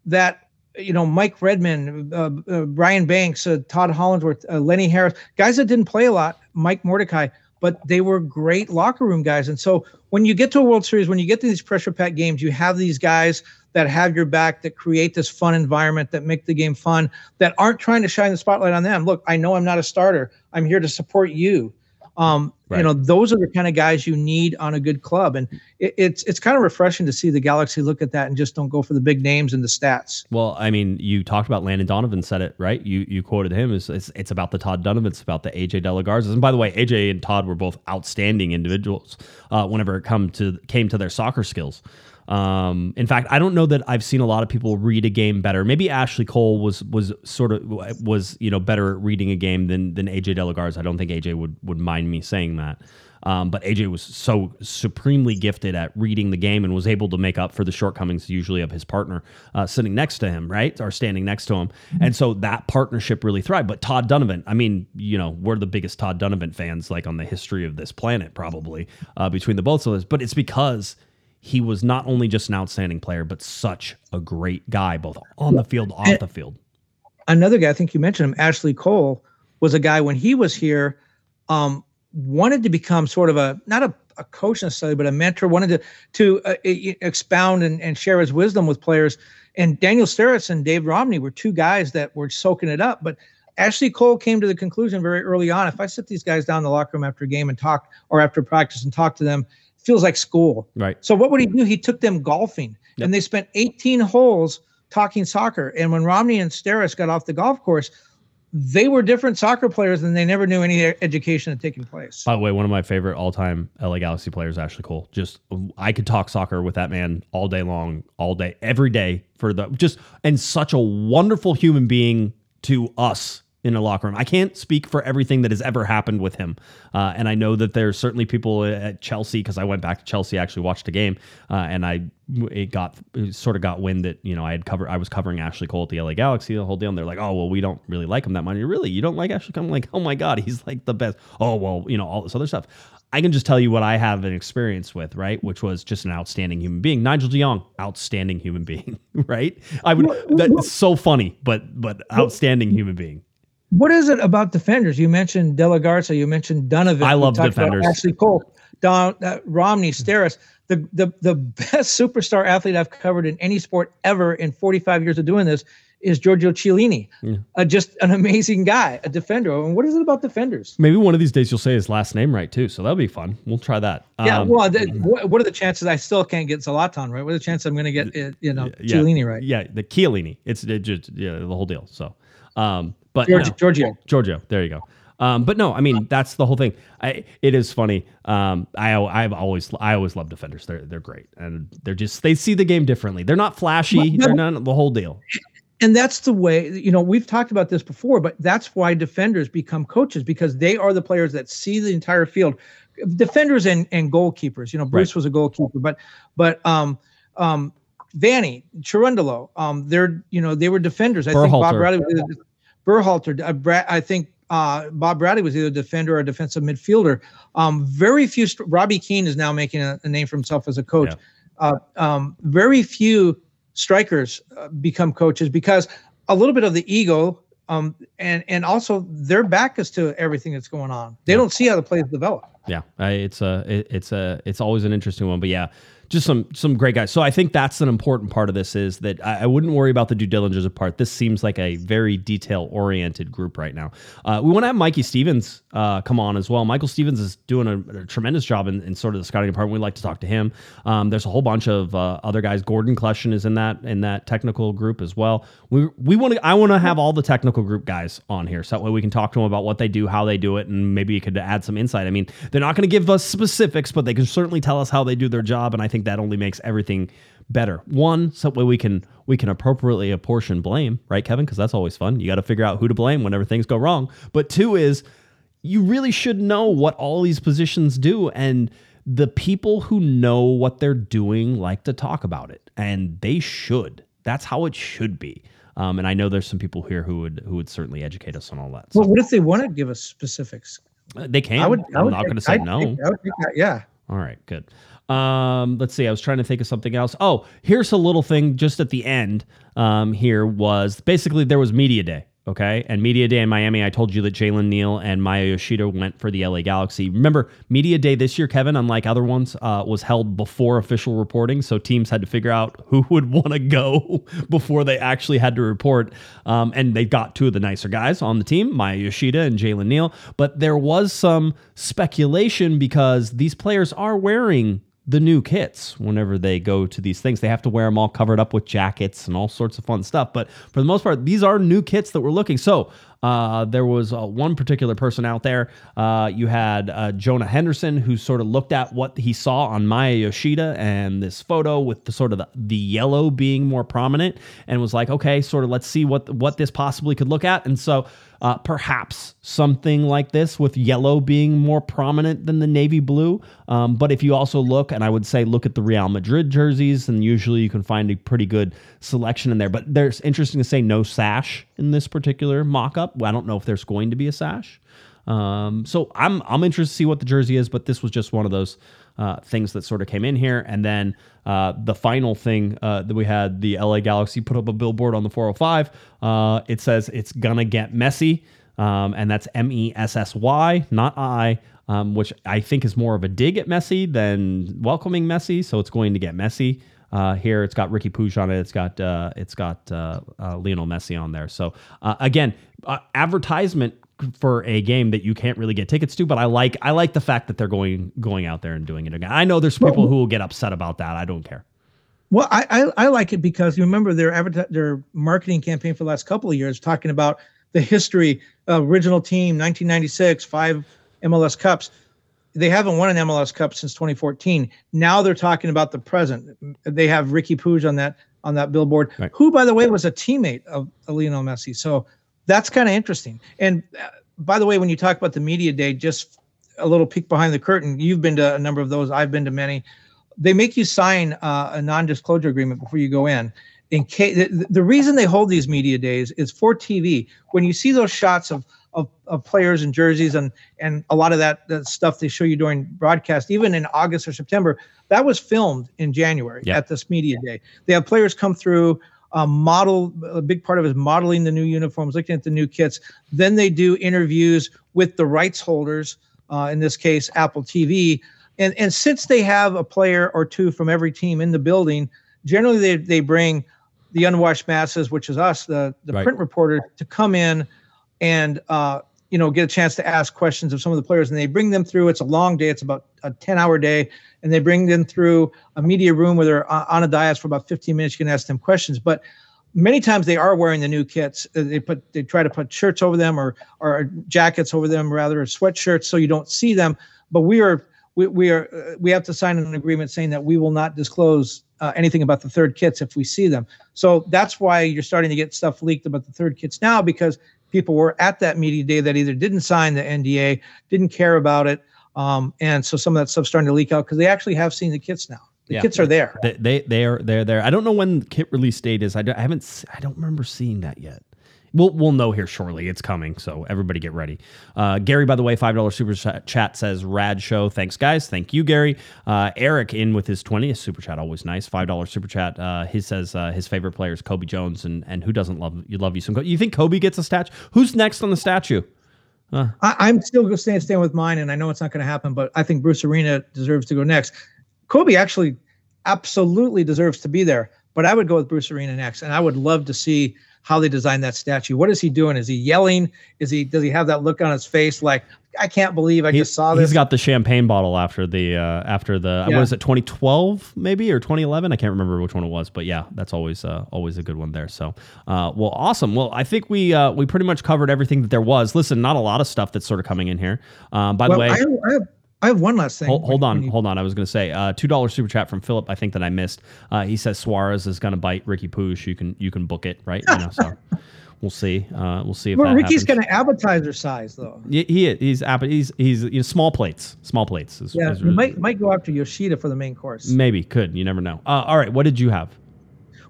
that you know Mike Redmond, uh, uh, Brian Banks, uh, Todd Hollandsworth, uh, Lenny Harris, guys that didn't play a lot, Mike Mordecai, but they were great locker room guys. And so when you get to a World Series, when you get to these pressure packed games, you have these guys that have your back, that create this fun environment, that make the game fun, that aren't trying to shine the spotlight on them. Look, I know I'm not a starter. I'm here to support you. Um, Right. You know, those are the kind of guys you need on a good club, and it, it's it's kind of refreshing to see the Galaxy look at that and just don't go for the big names and the stats. Well, I mean, you talked about Landon Donovan said it right. You you quoted him. It's, it's, it's about the Todd Dunivant. It's about the AJ Delagarza. And by the way, AJ and Todd were both outstanding individuals uh, whenever it come to came to their soccer skills. Um, in fact, I don't know that I've seen a lot of people read a game better. Maybe Ashley Cole was was sort of was you know better at reading a game than than AJ Delagarza. I don't think AJ would would mind me saying that. Um, but AJ was so supremely gifted at reading the game and was able to make up for the shortcomings usually of his partner uh, sitting next to him, right, or standing next to him. And so that partnership really thrived. But Todd Dunivant, I mean, you know, we're the biggest Todd Dunivant fans like on the history of this planet, probably uh, between the both of us. But it's because he was not only just an outstanding player, but such a great guy, both on the field, off the field. Another guy, I think you mentioned him, Ashley Cole, was a guy when he was here, um, wanted to become sort of a not a, a coach necessarily, but a mentor. Wanted to to uh, expound and, and share his wisdom with players. And Daniel Steres and Dave Romney were two guys that were soaking it up. But Ashley Cole came to the conclusion very early on: if I sit these guys down in the locker room after a game and talk, or after practice and talk to them, feels like school. Right. So what would he do? He took them golfing, Yep. and they spent 18 holes talking soccer. And when Romney and Steres got off the golf course, they were different soccer players, and they never knew any education had taken place. By the way, one of my favorite all-time LA Galaxy players, Ashley Cole. Just I could talk soccer with that man all day long, all day, every day for the just and such a wonderful human being to us in a locker room. I can't speak for everything that has ever happened with him, uh, and I know that there's certainly people at Chelsea because I went back to Chelsea, actually watched a game, uh, and I it got it sort of got wind that you know I had covered I was covering Ashley Cole at the LA Galaxy the whole deal, and they're like, oh well, we don't really like him that much. You really, you don't like Ashley? Cole? I'm like, oh my god, he's like the best. Oh well, you know all this other stuff. I can just tell you what I have an experience with, right? Which was just an outstanding human being. Nigel de Jong, outstanding human being, right? I would that's so funny, but but outstanding human being. What is it about defenders? You mentioned De La Garza, you mentioned Donovan. I love defenders. Ashley Cole, Don, uh, Romney, Steres. The, the the best superstar athlete I've covered in any sport ever in 45 years of doing this is Giorgio Chiellini. Uh, just an amazing guy, a defender. And what is it about defenders? Maybe one of these days you'll say his last name right too, so that'll be fun. We'll try that. Yeah, Um, well, what, what are the chances I still can't get Zlatan right? What are the chances I'm going to get, you know, yeah, Chiellini right? Yeah, the Chiellini. It's it just yeah, the whole deal. So, um, but Giorgio, no. Giorgio. Giorgio. There you go. Um, but no, I mean that's the whole thing. I it is funny. Um, I I've always I always love defenders. They're they're great and they're just they see the game differently. They're not flashy. They're not the whole deal. and that's the way you know we've talked about this before but that's why defenders become coaches because they are the players that see the entire field defenders and, and goalkeepers you know bruce Right. was a goalkeeper but but um um Vanney Cherundolo um they're you know they were defenders i think bob bradley was either, Berhalter, uh, Brad, i think uh, Bob Bradley was either a defender or a defensive midfielder. Um, very few. Robbie Keane is now making a, a name for himself as a coach. Uh, um, very few strikers uh, become coaches because a little bit of the ego um, and and also their back is to everything that's going on. They don't see how the plays develop. Yeah, it's a it, it's a it's always an interesting one. But yeah, just some some great guys. So I think that's an important part of this is that I, I wouldn't worry about the due diligence part. This seems like a very detail oriented group right now. Uh, we want to have Mikey Stevens uh, come on as well. Michael Stevens is doing a, a tremendous job in, in sort of the scouting department. We'd like to talk to him. Um, there's a whole bunch of uh, other guys. Gordon Kleshin is in that in that technical group as well. We we want to I want to have all the technical group guys on here so that way we can talk to them about what they do, how they do it, and maybe you could add some insight. I mean, they're not going to give us specifics, but they can certainly tell us how they do their job, and I think that only makes everything better. One, so way we can we can appropriately apportion blame, right, Kevin? Because that's always fun. You got to figure out who to blame whenever things go wrong. But two is you really should know what all these positions do and the people who know what they're doing like to talk about it and they should that's how it should be um, and i know there's some people here who would who would certainly educate us on all that so Well, what if they want to give us specifics? uh, they can I would. I i'm would not going to say I'd no take- I take that, yeah. all right, good. Um, let's see. I was trying to think of something else. Oh, here's a little thing just at the end. Um, here was basically there was media day Okay. And Media Day in Miami, I told you that Jalen Neal and Maya Yoshida went for the LA Galaxy. Remember, Media Day this year, Kevin, unlike other ones, uh, was held before official reporting. So teams had to figure out who would want to go before they actually had to report. Um, and they got two of the nicer guys on the team, Maya Yoshida and Jalen Neal. But there was some speculation because these players are wearing the new kits whenever they go to these things. They have to wear them all covered up with jackets and all sorts of fun stuff. But for the most part, these are new kits that we're looking. So uh, there was uh, one particular person out there. Uh, you had uh, Jonah Henderson, who sort of looked at what he saw on Maya Yoshida and this photo with the sort of the, the yellow being more prominent, and was like, okay, sort of let's see what what this possibly could look at. And so uh, perhaps something like this with yellow being more prominent than the navy blue. Um, but if you also look, and I would say look at the Real Madrid jerseys, and usually you can find a pretty good selection in there. But there's interesting to say no sash in this particular mock-up. I don't know if there's going to be a sash. Um, so I'm I'm interested to see what the jersey is, but this was just one of those uh, things that sort of came in here. And then uh, the final thing uh, that we had, the LA Galaxy put up a billboard on the 405. Uh, it says it's gonna get messy, um, and that's M E S S Y, not I. Um, which I think is more of a dig at Messi than welcoming Messi. So it's going to get messy. Uh, here it's got Ricky Puig on it. It's got uh, it's got uh, uh Lionel Messi on there. So uh, again, advertisement for a game that you can't really get tickets to. But I like I like the fact that they're going going out there and doing it again. I know there's people who will get upset about that. I don't care. Well, I, I, I like it because you remember their adver- their marketing campaign for the last couple of years talking about the history, uh, original team, 1996, five MLS Cups. They haven't won an MLS Cup since 2014. Now they're talking about the present. They have Ricky Puig on that on that billboard, right. who, by the way, was a teammate of, of Lionel Messi. So that's kind of interesting. And uh, by the way, when you talk about the media day, just a little peek behind the curtain. You've been to a number of those. I've been to many. They make you sign uh, a non-disclosure agreement before you go in. In case the, the reason they hold these media days is for TV. When you see those shots of of, of players and jerseys and and a lot of that, that stuff they show you during broadcast, even in August or September, that was filmed in January yep. at this media day. They have players come through, uh, model. A big part of it is modeling the new uniforms, looking at the new kits. Then they do interviews with the rights holders. Uh, in this case, Apple TV. And and since they have a player or two from every team in the building, generally they they bring the unwashed masses, which is us, the the right. print reporter, to come in and uh, you know get a chance to ask questions of some of the players and they bring them through. It's a long day. It's about a 10 hour day and they bring them through a media room where they're on a dais for about 15 minutes. You can ask them questions. But many times they are wearing the new kits. Uh, they put they try to put shirts over them or or jackets over them rather or sweatshirts so you don't see them. But we are we, we are uh, we have to sign an agreement saying that we will not disclose uh, anything about the third kits if we see them. So that's why you're starting to get stuff leaked about the third kits now because people were at that media day that either didn't sign the NDA, didn't care about it, um, and so some of that stuff's starting to leak out because they actually have seen the kits now. The yeah, kits are there. They, they they are they're there. I don't know when kit release date is. I, don't, I haven't I don't remember seeing that yet. We'll we'll know here shortly. It's coming, so everybody get ready. Uh, Gary, by the way, five dollars super chat says rad show. Thanks, guys. Thank you, Gary. Uh, Eric in with his twentieth super chat, always nice. Five dollars super chat. Uh, he says uh, his favorite player is Cobi Jones, and and who doesn't love you love you some. You think Cobi gets a statue? Who's next on the statue? I, am still going to stand, stand with mine, and I know it's not going to happen, but I think Bruce Arena deserves to go next. Cobi actually absolutely deserves to be there, but I would go with Bruce Arena next, and I would love to see how they designed that statue. What is he doing? Is he yelling? Is he does he have that look on his face like I can't believe I he, just saw this? He's got the champagne bottle after the uh, after the yeah. what is it 2012 maybe or 2011? I can't remember which one it was, but yeah, that's always uh, always a good one there. So, uh, well, awesome. Well, I think we uh, we pretty much covered everything that there was. Listen, not a lot of stuff that's sort of coming in here. Um, by well, the way, I, I have, I have one last thing. Hold, hold on, you... hold on. I was going to say uh, two dollar super chat from Philip. I think that I missed. Uh, he says Suarez is going to bite Ricky Puig. You can you can book it, right? You know, so we'll see. Uh, we'll see if that. well, Ricky's going to appetizer size though. Yeah, he he's he's he's you know, small plates, small plates. Is, yeah, is really, might might go after Yoshida for the main course. Maybe could. You never know. Uh, all right, what did you have?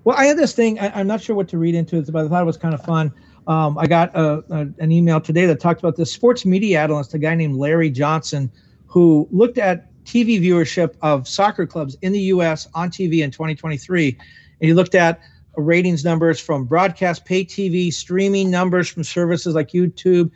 Well, I had this thing. I, am not sure what to read into it, but I thought it was kind of fun. Um, I got a, a, an email today that talked about this sports media analyst, a guy named Larry Johnson who looked at TV viewership of soccer clubs in the U.S. on TV in 2023, and he looked at ratings numbers from broadcast, pay TV, streaming numbers from services like YouTube,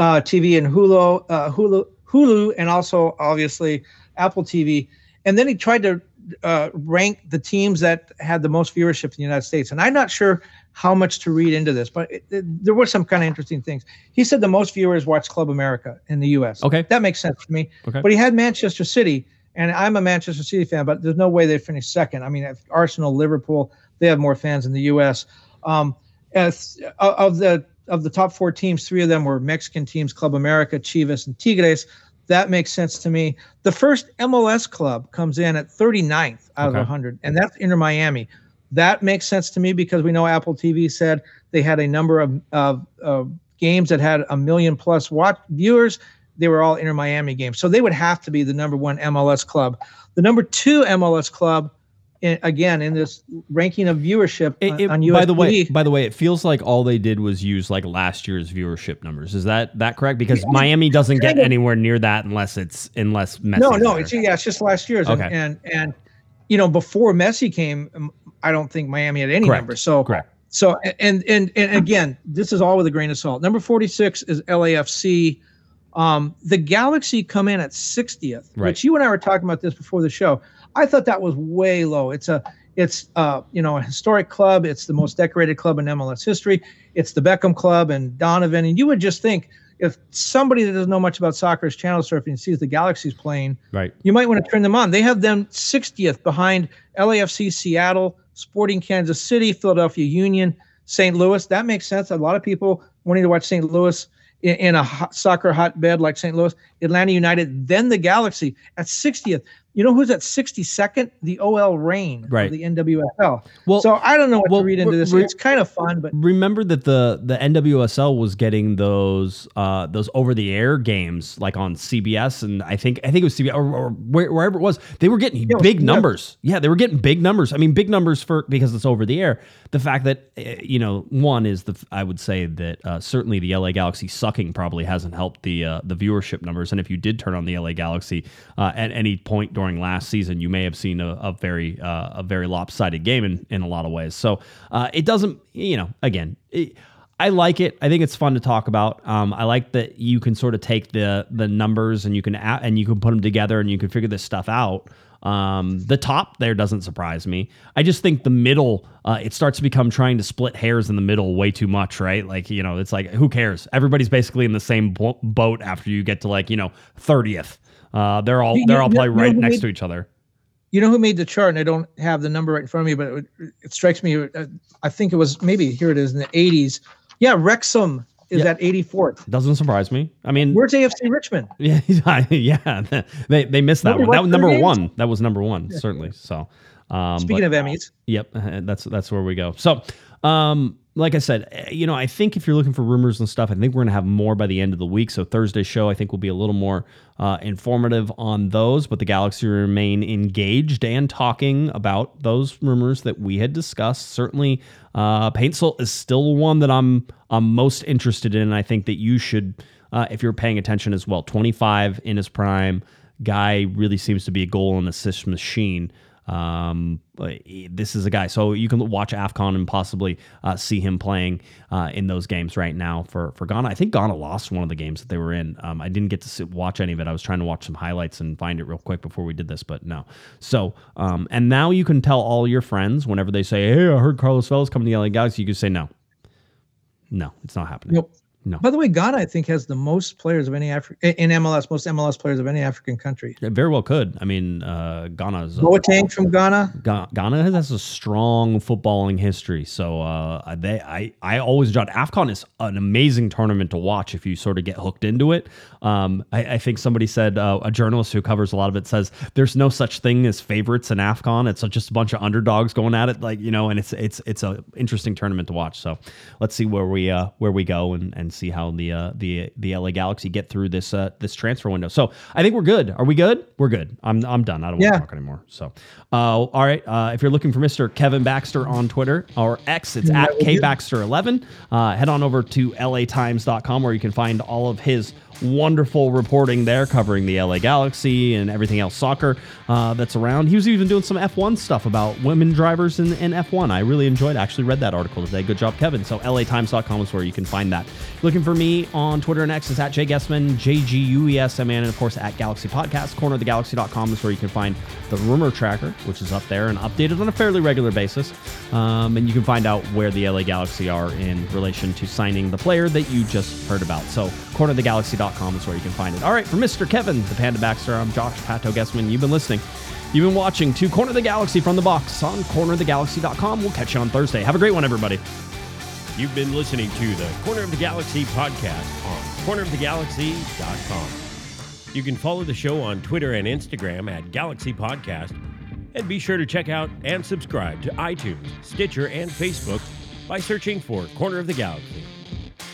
uh, TV, and Hulu, uh, Hulu, Hulu, and also obviously Apple TV. And then he tried to uh, rank the teams that had the most viewership in the United States. And I'm not sure how much to read into this, but it, it, there were some kind of interesting things. He said the most viewers watch Club America in the U.S. Okay. that makes sense to me. Okay. But he had Manchester City, and I'm a Manchester City fan, but there's no way they finished second. I mean, Arsenal, Liverpool, they have more fans in the U.S. Um, as, of the of the top four teams, three of them were Mexican teams: Club America, Chivas, and Tigres. That makes sense to me. The first MLS club comes in at 39th out Okay. of 100, and that's Inter Miami. That makes sense to me because we know Apple TV said they had a number of, of, of games that had a million plus watch viewers. They were all Inter Miami games, so they would have to be the number one MLS club. The number two MLS club, again in this ranking of viewership It- it- on by the way, by the way, it feels like all they did was use like last year's viewership numbers. Is that that correct? Because Miami doesn't get anywhere near that unless it's unless Messi. No, no, it's yeah, it's just last year's. Okay. And, and and you know, before Messi came, I don't think Miami had any Correct. numbers. So Correct. So and and and again, this is all with a grain of salt. Number 46 is LAFC. Um, the Galaxy come in at 60th, Right. which you and I were talking about this before the show. I thought that was way low. It's a it's uh you know a historic club. It's the most decorated club in MLS history. It's the Beckham Club and Donovan. And you would just think if somebody that doesn't know much about soccer is channel surfing and sees the Galaxy's playing, Right. you might want to turn them on. They have them 60th behind LAFC Seattle, Sporting Kansas City, Philadelphia Union, St. Louis. That makes sense. A lot of people wanting to watch St. Louis in, in a hot, soccer hotbed like St. Louis, Atlanta United, then the Galaxy at 60th. You know who's at 62nd? The OL Reign, Right. The NWSL. Well- so I don't know what well, to read into this. re- It's kind of fun, but Remember that the the NWSL was getting those uh those over the air games like on CBS and I think I think it was CBS or, or wherever it was. They were getting was big numbers. Yeah, they were getting big numbers. I mean, big numbers for because it's over the air. The fact that uh, you know one is the I would say that uh, certainly the LA Galaxy sucking probably hasn't helped the uh, the viewership numbers. And if you did turn on the LA Galaxy uh, at any point during last season, you may have seen a, a very uh, a very lopsided game in, in a lot of ways. So uh, it doesn't you know again. It, I like it. I think it's fun to talk about. Um, I like that you can sort of take the the numbers and you can a- and you can put them together and you can figure this stuff out. Um, the top there doesn't surprise me. I just think the middle, uh, it starts to become trying to split hairs in the middle way too much, right? Like you know, it's like who cares? Everybody's basically in the same bo- boat after you get to like you know thirtieth. Uh, they're all they're all probably right next to each other. You know who made the chart, and I don't have the number right in front of me, but it, it strikes me. Uh, I think it was maybe here it is in the 80s. Yeah, Wrexham is Yeah. at 84th. Doesn't surprise me. I mean, Where's AFC Richmond? Yeah, yeah, they they missed that one. That was number one. That was number one, certainly. So, um, Speaking but- of Emmys, Yep, that's that's where we go. So, um, like I said, eh, you know, I think if you're looking for rumors and stuff, I think we're gonna have more by the end of the week. So Thursday's show, I think, will be a little more uh, informative on those. But the Galaxy remain engaged and talking about those rumors that we had discussed. Certainly, uh, Paintsil is still one that I'm I'm most interested in. And I think that you should, uh, if you're paying attention as well. 25 in his prime, guy really seems to be a goal and assist machine. Um, this is a guy, so you can watch Afcon and possibly uh, see him playing uh, in those games right now for for Ghana. I think Ghana lost one of the games that they were in. Um, I didn't get to sit, watch any of it. I was trying to watch some highlights and find it real quick before we did this, but no. So, um, and now you can tell all your friends whenever they say, "Hey, I heard Carlos Vela's coming to the LA Galaxy," you can say, "No, no, it's not happening." Nope. No. By the way, Ghana, I think, has the most players of any African in MLS, most MLS players of any African country. It very well could. I mean, uh, Ghana's. Boateng from Ghana. Ga- Ghana has a strong footballing history, so uh, they I I always judge Afcon is an amazing tournament to watch if you sort of get hooked into it. Um, I, I think somebody said uh, a journalist who covers a lot of it says there's no such thing as favorites in Afcon. It's just a bunch of underdogs going at it, like you know, and it's it's it's a interesting tournament to watch. So let's see where we uh, where we go and, and see how the uh, the the LA Galaxy get through this uh, this transfer window. So I think we're good. Are we good? We're good. I'm I'm done. I don't want to talk anymore. So, uh, all right. Uh, if you're looking for Mr. Kevin Baxter on Twitter or X, it's at kbaxter11. Uh, head on over to latimes.com where you can find all of his wonderful reporting there covering the LA Galaxy and everything else soccer uh, that's around. He was even doing some F1 stuff about women drivers in, in F1. I really enjoyed. Actually, read that article today. Good job, Kevin. So LATimes.com is where you can find that. Looking for me on Twitter and X is at Jay Guesman, J G U E S M N, and of course at Galaxy Podcast. Cornerofthegalaxy.com is where you can find the rumor tracker, which is up there and updated on a fairly regular basis. Um, and you can find out where the LA Galaxy are in relation to signing the player that you just heard about. So cornerofthegalaxy.com is where you can find it. All right, for Mr. Kevin, the Panda Baxter, I'm Josh Pato Guesman. You've been listening. You've been watching to Corner of the Galaxy from the box on cornerofthegalaxy.com. We'll catch you on Thursday. Have a great one, everybody. You've been listening to the Corner of the Galaxy podcast on cornerofthegalaxy.com. You can follow the show on Twitter and Instagram at Galaxy Podcast. And be sure to check out and subscribe to iTunes, Stitcher, and Facebook by searching for Corner of the Galaxy.